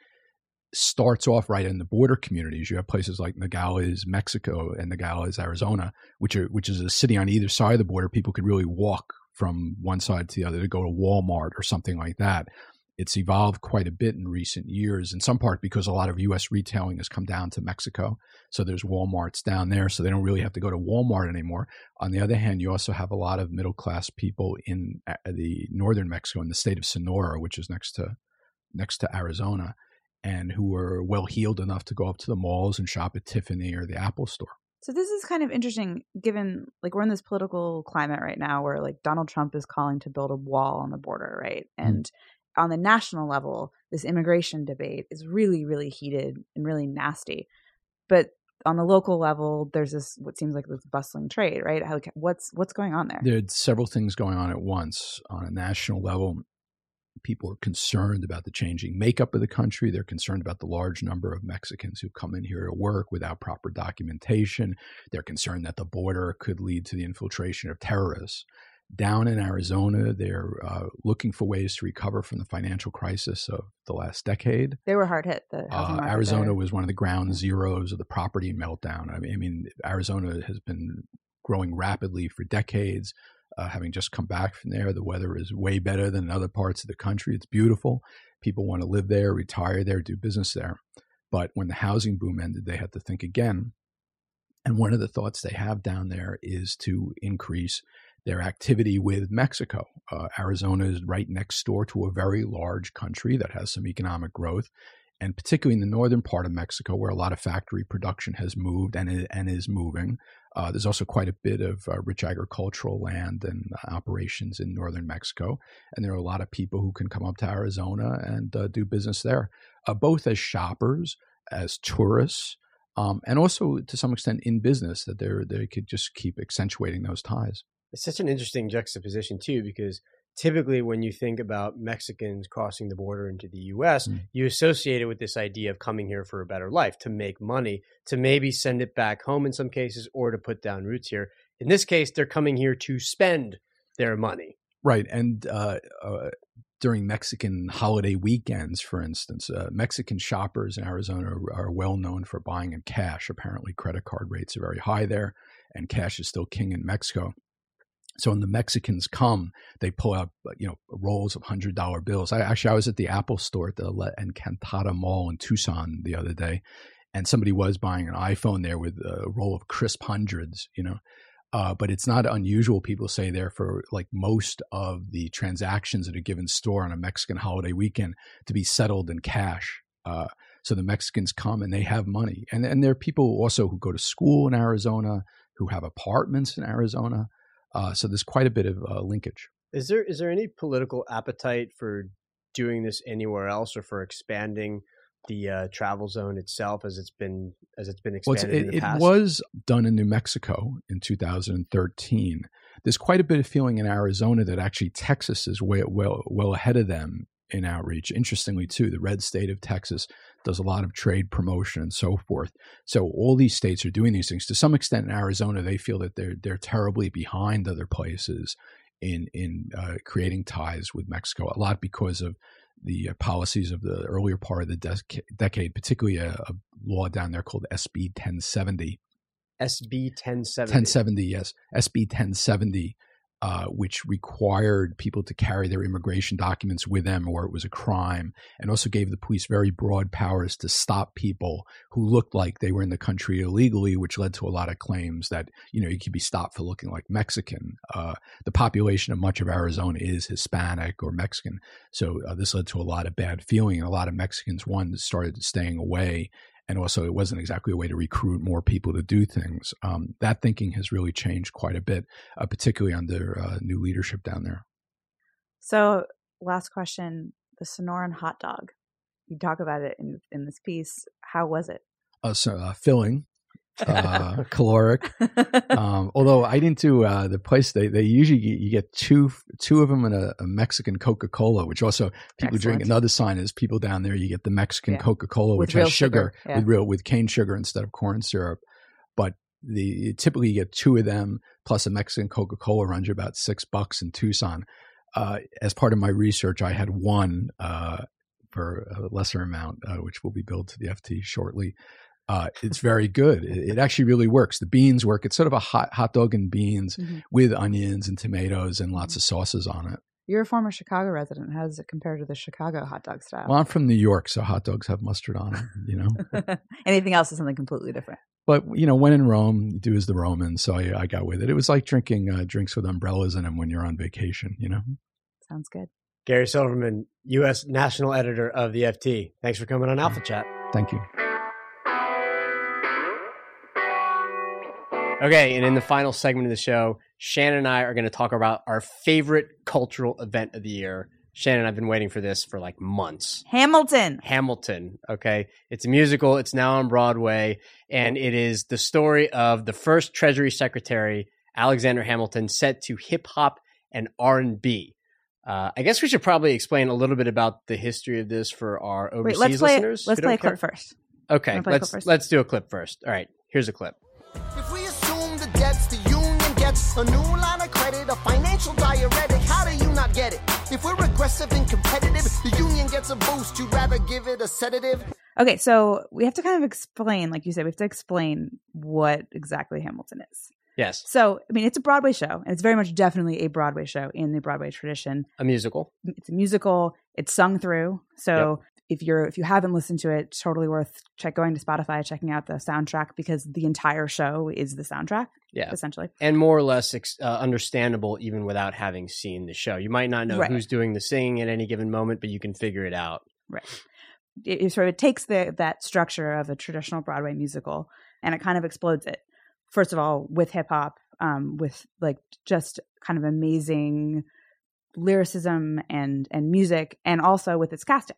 starts off right in the border communities. You have places like Nogales, Mexico, and Nogales, Arizona, which are which is a city on either side of the border. People could really walk from one side to the other to go to Walmart or something like that. It's evolved quite a bit in recent years, in some part because a lot of U.S. retailing has come down to Mexico. So there's Walmarts down there, so they don't really have to go to Walmart anymore. On the other hand, you also have a lot of middle class people in the northern Mexico, in the state of Sonora, which is next to next to Arizona, and who are well heeled enough to go up to the malls and shop at Tiffany or the Apple Store. So this is kind of interesting given like we're in this political climate right now where like Donald Trump is calling to build a wall on the border, right? Hmm. And on the national level, this immigration debate is really really heated and really nasty. But on the local level, there's this what seems like this bustling trade, right? How what's what's going on there? There are several things going on at once on a national level. People are concerned about the changing makeup of the country. They're concerned about the large number of Mexicans who come in here to work without proper documentation. They're concerned that the border could lead to the infiltration of terrorists. Down in Arizona, they're uh, looking for ways to recover from the financial crisis of the last decade. They were hard hit. The Uh, Arizona there. was one of the ground zeros of the property meltdown. I mean, I mean, Arizona has been growing rapidly for decades. Uh, having just come back from there, the weather is way better than other parts of the country. It's beautiful. People want to live there, retire there, do business there. But when the housing boom ended, they had to think again. And one of the thoughts they have down there is to increase their activity with Mexico. Uh, Arizona is right next door to a very large country that has some economic growth. And particularly in the northern part of Mexico, where a lot of factory production has moved and, and is moving, uh, there's also quite a bit of uh, rich agricultural land and uh, operations in northern Mexico. And there are a lot of people who can come up to Arizona and uh, do business there, uh, both as shoppers, as tourists, um, and also to some extent in business, that they they could just keep accentuating those ties. It's such an interesting juxtaposition too, because typically when you think about Mexicans crossing the border into the U.S., Mm. you associate it with this idea of coming here for a better life, to make money, to maybe send it back home in some cases, or to put down roots here. In this case, they're coming here to spend their money. Right. And uh, uh, during Mexican holiday weekends, for instance, uh, Mexican shoppers in Arizona are, are well known for buying in cash. Apparently, credit card rates are very high there, and cash is still king in Mexico. So when the Mexicans come, they pull out you know rolls of hundred dollar bills. I actually I was at the Apple store at the La Encantada Mall in Tucson the other day, and somebody was buying an iPhone there with a roll of crisp hundreds. You know, uh, but it's not unusual. People say there for like most of the transactions at a given store on a Mexican holiday weekend to be settled in cash. Uh, so the Mexicans come and they have money, and and there are people also who go to school in Arizona, who have apartments in Arizona. Uh, so there's quite a bit of uh, linkage. Is there is there any political appetite for doing this anywhere else, or for expanding the uh, travel zone itself as it's been as it's been Well, it's- expanded in it, it was done in New Mexico in 2013. There's quite a bit of feeling in Arizona that actually Texas is way well well ahead of them in outreach. Interestingly, too, the red state of Texas does a lot of trade promotion and so forth. So all these states are doing these things. To some extent, in Arizona, they feel that they're they're terribly behind other places in in uh, creating ties with Mexico. A lot because of the uh, policies of the earlier part of the dec- decade, particularly a, a law down there called SB 1070. SB 1070. 1070, yes. SB 1070 uh, which required people to carry their immigration documents with them or it was a crime, and also gave the police very broad powers to stop people who looked like they were in the country illegally, which led to a lot of claims that, you know, you could be stopped for looking like Mexican. Uh, the population of much of Arizona is Hispanic or Mexican. So uh, this led to a lot of bad feeling, and a lot of Mexicans, one, started staying away and also it wasn't exactly a way to recruit more people to do things. Um, that thinking has really changed quite a bit, uh, particularly under uh, new leadership down there. So, last question: the Sonoran hot dog. You talk about it in in this piece. How was it? Uh, so, uh, filling uh, caloric. Um, although I didn't do uh, the place they they usually get, you get two two of them in a, a Mexican Coca Cola, which also people Excellent. drink. Another sign is people down there you get the Mexican yeah. Coca Cola, which has sugar, sugar. Yeah. with real with cane sugar instead of corn syrup. But the typically you get two of them plus a Mexican Coca Cola runs you about six bucks in Tucson. Uh, as part of my research, I had one uh, for a lesser amount, uh, which will be billed to the FT shortly. Uh, it's very good. It, it, actually really works. The beans work. It's sort of a hot hot dog and beans mm-hmm. with onions and tomatoes and lots mm-hmm. of sauces on it. You're a former Chicago resident. How does it compare to the Chicago hot dog style? Well, I'm from New York, so hot dogs have mustard on them. You know, anything else is something completely different. But you know, when in Rome, you do as the Romans. So I, I got with it. It was like drinking uh, drinks with umbrellas in them when you're on vacation. You know, sounds good. Gary Silverman, U.S. National Editor of the FT. Thanks for coming on Alpha Chat. Thank you. Okay, and in the final segment of the show, Shannon and I are going to talk about our favorite cultural event of the year. Shannon, I've been waiting for this for like months. Hamilton. Hamilton. Okay. It's a musical. It's now on Broadway. And it is the story of the first Treasury Secretary, Alexander Hamilton, set to hip hop and R&B. Uh, I guess we should probably explain a little bit about the history of this for our overseas Wait, let's play, listeners. Let's play a clip first. Okay, let's let's do a clip first. All right, here's a clip a new line of credit, a financial diuretic. How do you not get it? If we're aggressive and competitive, the union gets a boost. You'd rather give it a sedative. Okay, so we have to kind of explain, like you said, we have to explain what exactly Hamilton is. Yes. So, I mean, it's a Broadway show, and it's very much definitely a Broadway show in the Broadway tradition. A musical. It's a musical. It's sung through. So, if you're if you haven't listened to it, totally worth check going to Spotify, checking out the soundtrack because the entire show is the soundtrack. Yeah, essentially, and more or less uh, understandable even without having seen the show. You might not know right. who's doing the singing at any given moment, but you can figure it out. Right. It, it sort of takes the that structure of a traditional Broadway musical and it kind of explodes it. First of all, with hip hop, um, with like just kind of amazing lyricism and and music, and also with its casting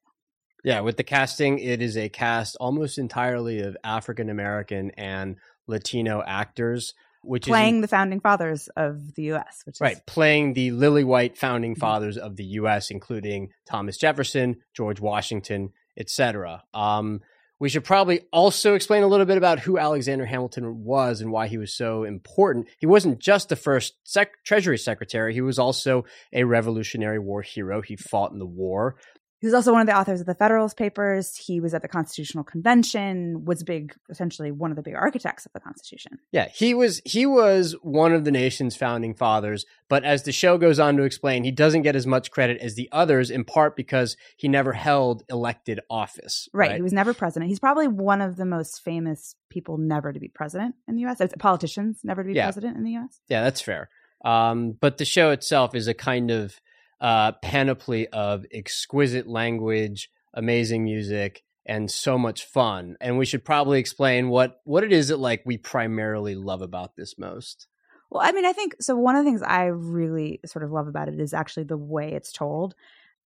yeah, with the casting, it is a cast almost entirely of African American and Latino actors, which playing the founding fathers of the U.S. Which right, is... playing the lily white founding mm-hmm. fathers of the U.S., including Thomas Jefferson, George Washington, etc. Um, we should probably also explain a little bit about who Alexander Hamilton was and why he was so important. He wasn't just the first sec- Treasury Secretary, he was also a Revolutionary War hero. He fought in the war. He was also one of the authors of the Federalist Papers. He was at the Constitutional Convention, was big, essentially one of the big architects of the Constitution. Yeah, he was he was one of the nation's founding fathers, but as the show goes on to explain, he doesn't get as much credit as the others in part because he never held elected office. Right, right? he was never president. He's probably one of the most famous people never to be president in the US. Politicians never to be yeah. president in the US. Yeah, that's fair. Um, but the show itself is a kind of uh, panoply of exquisite language, amazing music, and so much fun. And we should probably explain what what it is that like we primarily love about this most. Well, I mean, I think so. One of the things I really sort of love about it is actually the way it's told.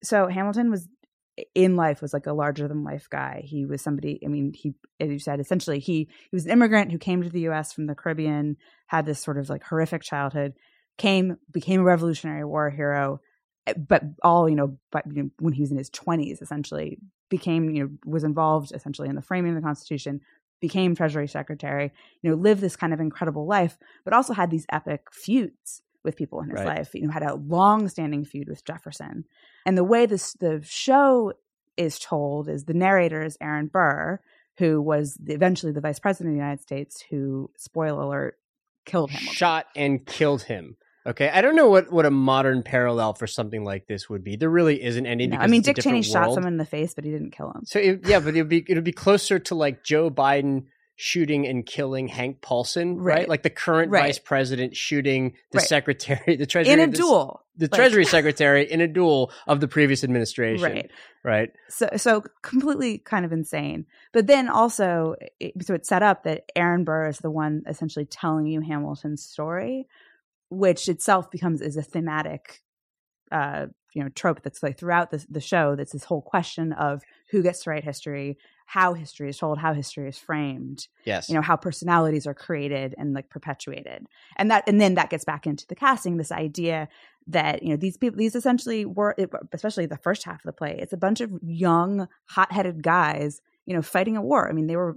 So Hamilton was in life was like a larger than life guy. He was somebody. I mean, he as you said, essentially he he was an immigrant who came to the U.S. from the Caribbean, had this sort of like horrific childhood, came became a Revolutionary War hero, Eh, but all you know, but you know, when he was in his twenties, essentially became you know was involved essentially in the framing of the Constitution, became Treasury Secretary, you know, lived this kind of incredible life, but also had these epic feuds with people in his Right. life. You know, had a long-standing feud with Jefferson, and the way this the show is told is the narrator is Aaron Burr, who was the, eventually the vice president of the United States, who, spoiler alert, killed Hamilton. shot and killed him. Okay, I don't know what, what a modern parallel for something like this would be. There really isn't any. No, I mean, Dick Cheney different shot someone in the face, but he didn't kill him. So it, yeah, but it'd be it'd be closer to like Joe Biden shooting and killing Hank Paulson, right? Right. Like the current Right. vice president shooting the Right. secretary, the treasury In a the- duel. the Like- treasury secretary in a duel of the previous administration, Right. Right. so so completely kind of insane but then also it, so it's set up that aaron burr is the one essentially telling you hamilton's story which itself becomes is a thematic uh you know trope that's like throughout the, the show that's this whole question of who gets to write history how history is told how history is framed Yes. you know how personalities are created and like perpetuated and that and then that gets back into the casting this idea that you know these people these essentially were especially the first half of the play it's a bunch of young hot-headed guys you know fighting a war i mean they were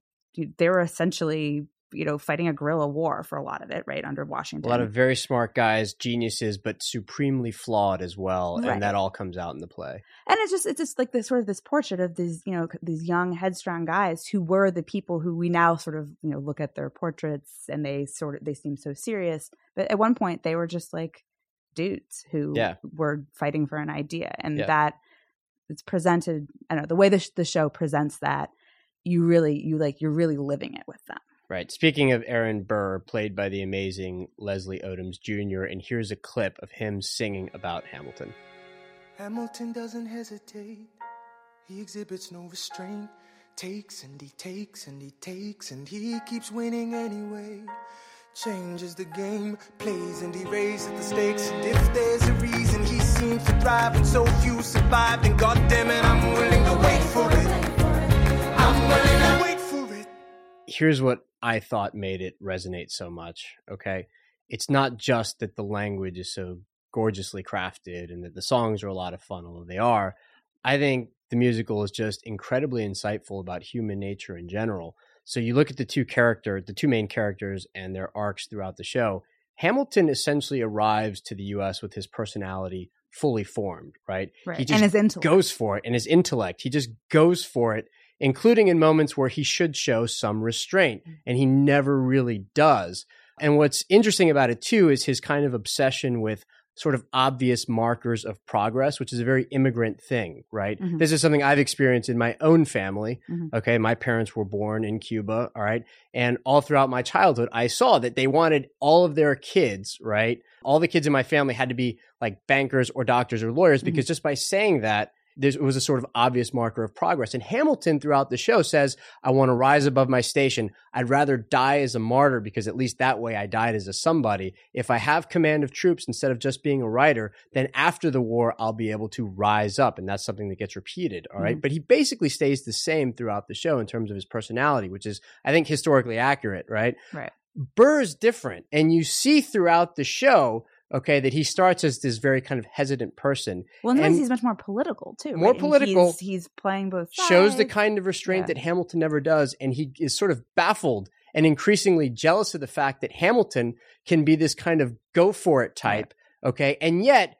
they were essentially you know fighting a guerrilla war for a lot of it right under Washington. a lot of very smart guys, geniuses, but supremely flawed as well, Right. and that all comes out in the play. and it's just it's just like this sort of this portrait of these you know these young headstrong guys who were the people who we now sort of you know look at their portraits and they sort of they seem so serious but at one point they were just like dudes who Yeah. were fighting for an idea and Yeah. that it's presented i don't know the way the, sh- the show presents that you really you like you're really living it with them Right. Speaking of Aaron Burr, played by the amazing Leslie Odoms Jr., and here's a clip of him singing about Hamilton. Hamilton doesn't hesitate. He exhibits no restraint. Takes and he takes and he takes and he keeps winning anyway. Changes the game, plays and he raises the stakes. And if there's a reason he seems to thrive and so few survive, then goddamn it, I'm willing to wait for it. I'm willing to wait for it. here's what I thought made it resonate so much. Okay. It's not just that the language is so gorgeously crafted and that the songs are a lot of fun, although they are. I think the musical is just incredibly insightful about human nature in general. So you look at the two character, the two main characters and their arcs throughout the show. Hamilton essentially arrives to the US with his personality fully formed, right? Right. He just goes for it and his intellect. He just goes for it including in moments where he should show some restraint, and he never really does. And what's interesting about it too is his kind of obsession with sort of obvious markers of progress, which is a very immigrant thing, right? Mhm. This is something I've experienced in my own family. Mhm. Okay. My parents were born in Cuba. All right. And all throughout my childhood, I saw that they wanted all of their kids, right? All the kids in my family had to be like bankers or doctors or lawyers Mm-hmm. because just by saying that, it was a sort of obvious marker of progress. And Hamilton throughout the show says, I want to rise above my station. I'd rather die as a martyr because at least that way I died as a somebody. If I have command of troops instead of just being a writer, then after the war, I'll be able to rise up. And that's something that gets repeated. All right? Mhm. But he basically stays the same throughout the show in terms of his personality, which is, I think, historically accurate, right? right Burr's different. And you see throughout the show, okay, that he starts as this very kind of hesitant person. well and, he's much more political too More right? Political. he's, he's playing both sides. shows the kind of restraint Yeah. that Hamilton never does. And he is sort of baffled and increasingly jealous of the fact that Hamilton can be this kind of go for it type. Okay. And yet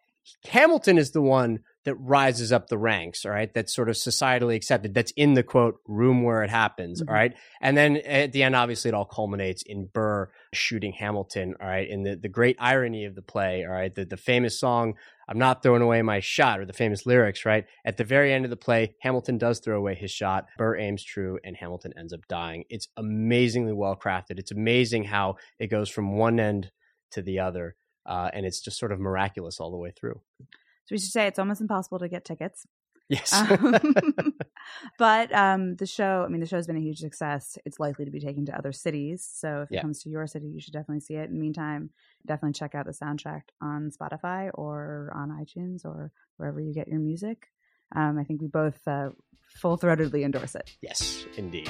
Hamilton is the one that rises up the ranks. All right. That's sort of societally accepted. That's in the quote room where it happens. Mhm. all right. And then at the end, obviously it all culminates in Burr shooting Hamilton. All right. In the, the great irony of the play. All right. The, the famous song, I'm not throwing away my shot, or the famous lyrics, right? At the very end of the play, Hamilton does throw away his shot. Burr aims true, and Hamilton ends up dying. It's amazingly well crafted. It's amazing how it goes from one end to the other. Uh, and it's just sort of miraculous all the way through. So we should say it's almost impossible to get tickets Yes. Um, but um, the show, I mean, the show's been a huge success. It's likely to be taken to other cities. So if Yeah. it comes to your city, you should definitely see it. In the meantime, definitely check out the soundtrack on Spotify or on iTunes or wherever you get your music. Um, I think we both uh, full throatedly endorse it. yes, indeed.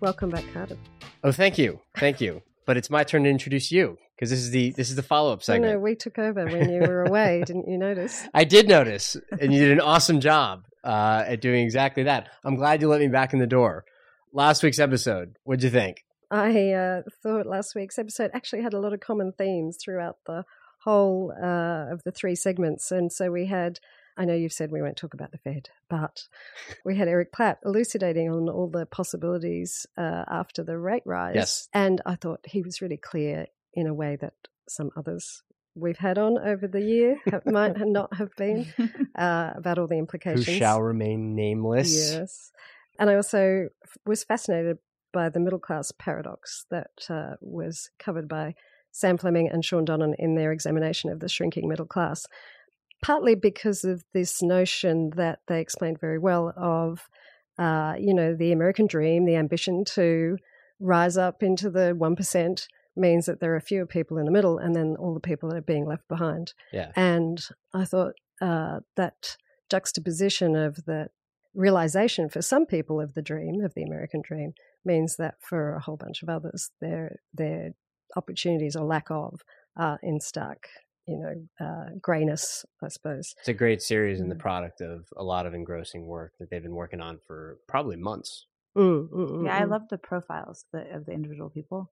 Welcome back, Cardiff. Oh, thank you. Thank you. but it's my turn to introduce you because this is the this is the follow up segment. no, we took over when you were away. Didn't you notice? I did notice, and you did an awesome job uh, at doing exactly that. I'm glad you let me back in the door. Last week's episode, what'd you think? I uh, thought last week's episode actually had a lot of common themes throughout the whole uh, of the three segments. And so we had, I know you've said we won't talk about the Fed, but we had Eric Platt elucidating on all the possibilities uh, after the rate rise. Yes. And I thought he was really clear in a way that some others we've had on over the year have, might not have been uh, about all the implications. Who shall remain nameless? Yes. And I also was fascinated by the middle class paradox that uh, was covered by Sam Fleming and Shawn Donnan in their examination of the shrinking middle class, partly because of this notion that they explained very well of, uh, you know, the American dream, the ambition to rise up into the 1% means that there are fewer people in the middle and then all the people that are being left behind. Yeah. And I thought uh, that juxtaposition of the realization for some people of the dream, of the American dream, means that for a whole bunch of others, their their opportunities or lack of are in stark, you know, uh, grayness, I suppose. It's a great series Mm. and the product of a lot of engrossing work that they've been working on for probably months. Mm, mm, mm, Yeah, I mm. love the profiles the, of the individual people.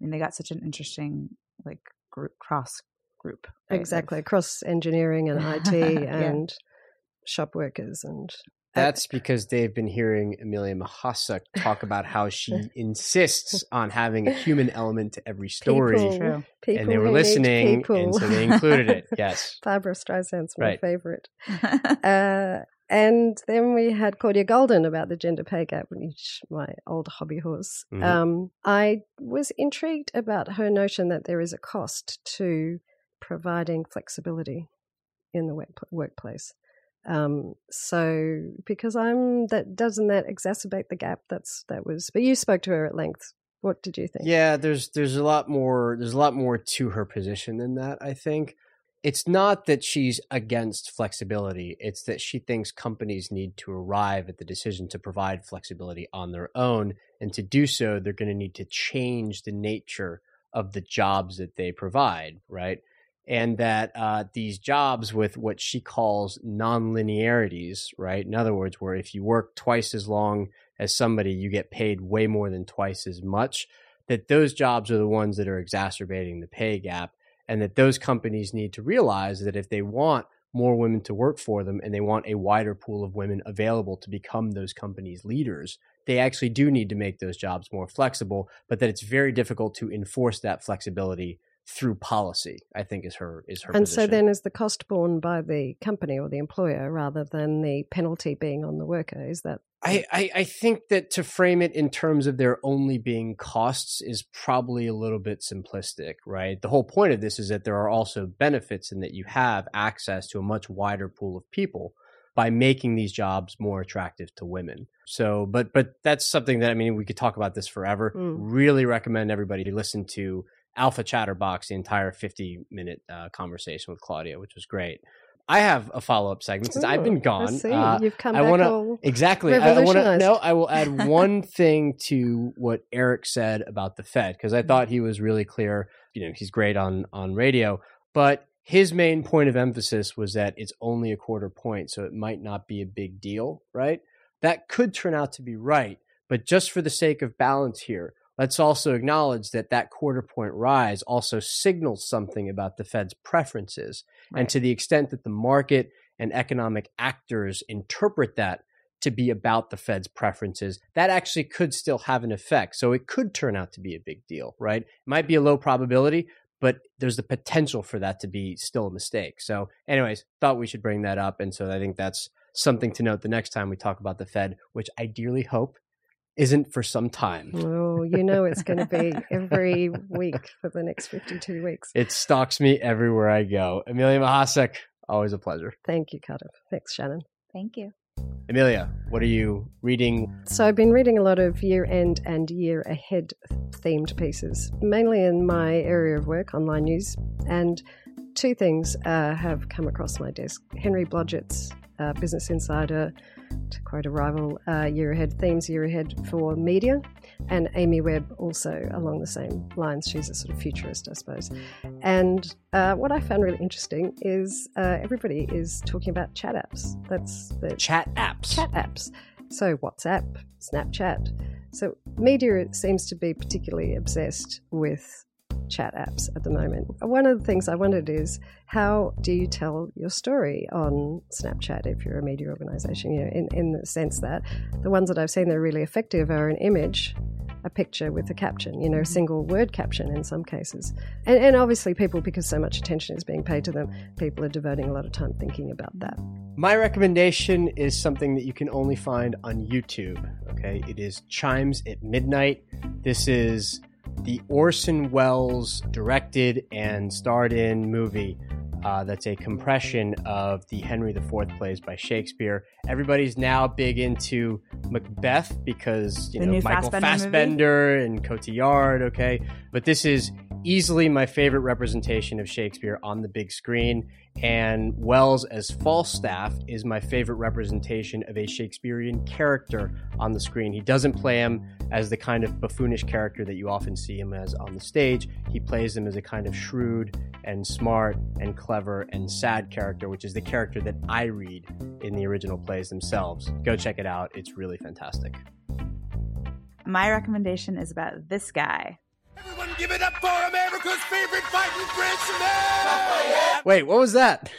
I mean, they got such an interesting like group cross group. right, of- exactly cross engineering and IT Yeah. and shop workers and That's because they've been hearing Amelia Mahasuk talk about how she insists on having a human element to every story. People, people and they were listening, and so they included it. Yes. Barbara Streisand's my Right. favorite. Uh, and then we had Claudia Goldin about the gender pay gap, which my old hobby horse. Mhm. Um, I was intrigued about her notion that there is a cost to providing flexibility in the work, workplace. Um, so because I'm that doesn't that exacerbate the gap? That's that was. But you spoke to her at length. What did you think? Yeah, there's there's a lot more there's a lot more to her position than that, I think. It's not that she's against flexibility, it's that she thinks companies need to arrive at the decision to provide flexibility on their own and to do so they're going to need to change the nature of the jobs that they provide, right? And that uh, these jobs with what she calls non-linearities, right? In other words, where if you work twice as long as somebody, you get paid way more than twice as much. That those jobs are the ones that are exacerbating the pay gap, and that those companies need to realize that if they want more women to work for them and they want a wider pool of women available to become those companies' leaders, they actually do need to make those jobs more flexible, but that it's very difficult to enforce that flexibility through policy, I think is her is her and so then is the cost borne by the company or the employer rather than the penalty being on the worker? Is that I, I, I think that to frame it in terms of there only being costs is probably a little bit simplistic, right? The whole point of this is that there are also benefits in that you have access to a much wider pool of people by making these jobs more attractive to women. So, but but that's something that I mean we could talk about this forever. Mm. Really recommend everybody to listen to Alpha Chatterbox, the entire 50 minute uh, conversation with Claudia, which was great. I have a follow up segment since I've Ooh, been I gone. see. Uh, You've come I back wanna, exactly. I, I want to no. I will add one thing to what Eric said about the Fed because I thought he was really clear. You know, he's great on on radio, but his main point of emphasis was that it's only a quarter point, so it might not be a big deal, right? That could turn out to be right, but just for the sake of balance here, let's also acknowledge that that quarter point rise also signals something about the Fed's preferences. And to the extent that the market and economic actors interpret that to be about the Fed's preferences, that actually could still have an effect. So it could turn out to be a big deal, right? It might be a low probability, but there's the potential for that to be still a mistake. So, anyways, thought we should bring that up. And so I think that's something to note the next time we talk about the Fed, which I dearly hope isn't for some time. Oh, you know it's going to be every week for the next 52 weeks. It stalks me everywhere I go. Amelia Mahasek, always a pleasure. Thank you, Cardiff. Thanks, Shannon. Thank you. Amelia, what are you reading? So I've been reading a lot of year end and year ahead themed pieces, mainly in my area of work, online news. And two things uh, have come across my desk. Henry Blodget's uh, Business Insider, to quote a rival, uh, year ahead themes, year ahead for media. and Amy Webb also along the same lines. She's a sort of futurist, I suppose. And uh, what I found really interesting is uh, everybody is talking about chat apps. That's the chat apps. Chat apps. So WhatsApp, Snapchat. So media seems to be particularly obsessed with chat apps at the moment. One of the things I wondered is how do you tell your story on Snapchat if you're a media organization? You know, in, in the sense that the ones that I've seen that are really effective are an image a picture with a caption, you know, a mm-hmm. single word caption in some cases. And, and, obviously, people, because so much attention is being paid to them, people are devoting a lot of time thinking about that. My recommendation is something that you can only find on YouTube. Okay. It is Chimes at Midnight. This is the Orson Welles directed and starred in movie uh, that's a compression of the Henry IV plays by Shakespeare. Everybody's now big into Macbeth because you the know Michael Fassbender, Fassbender and Cotillard. Okay, but this is easily my favorite representation of Shakespeare on the big screen. And Welles as Falstaff is my favorite representation of a Shakespearean character on the screen. He doesn't play him as the kind of buffoonish character that you often see him as on the stage. He plays him as a kind of shrewd and smart and clever and sad character, which is the character that I read in the original plays themselves. Go check it out. It's really fantastic. My recommendation is about this guy. Everyone give it up for America's favorite fighting Frenchman! Wait, what was that?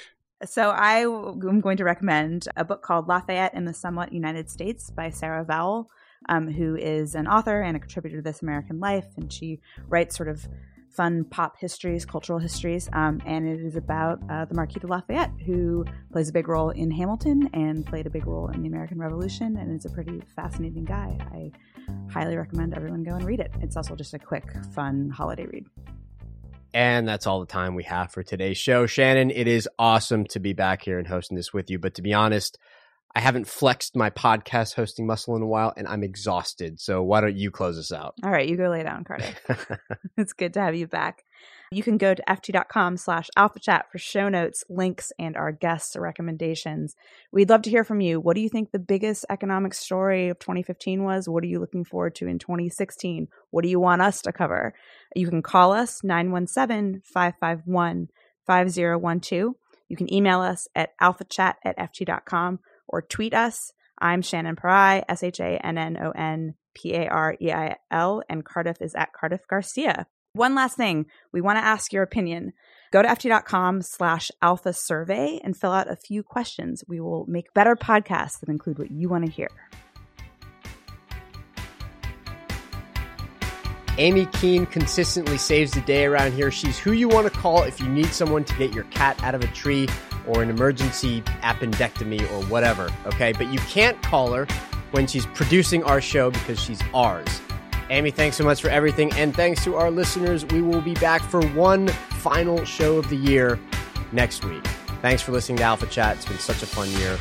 So I am going to recommend a book called Lafayette in the Somewhat United States by Sarah Vowell, um, who is an author and a contributor to This American Life, and she writes sort of fun pop histories, cultural histories, um, and it is about uh, the Marquis de Lafayette, who plays a big role in Hamilton and played a big role in the American Revolution, and is a pretty fascinating guy. I highly recommend everyone go and read it. It's also just a quick, fun holiday read. And that's all the time we have for today's show. Shannon, it is awesome to be back here and hosting this with you. But to be honest, I haven't flexed my podcast hosting muscle in a while and I'm exhausted. So why don't you close us out? All right, you go lay down, Carter. it's good to have you back. You can go to ft.com slash alpha chat for show notes, links, and our guests' recommendations. We'd love to hear from you. What do you think the biggest economic story of 2015 was? What are you looking forward to in 2016? What do you want us to cover? You can call us 917 551 5012. You can email us at alphachat at ft.com or tweet us. I'm Shannon Pareil, S H A N N O N P A R E I L, and Cardiff is at Cardiff Garcia. One last thing, we want to ask your opinion. Go to ft.com slash alpha survey and fill out a few questions. We will make better podcasts that include what you want to hear. Amy Keene consistently saves the day around here. She's who you want to call if you need someone to get your cat out of a tree or an emergency appendectomy or whatever, okay? But you can't call her when she's producing our show because she's ours. Amy, thanks so much for everything. And thanks to our listeners. We will be back for one final show of the year next week. Thanks for listening to Alpha Chat. It's been such a fun year.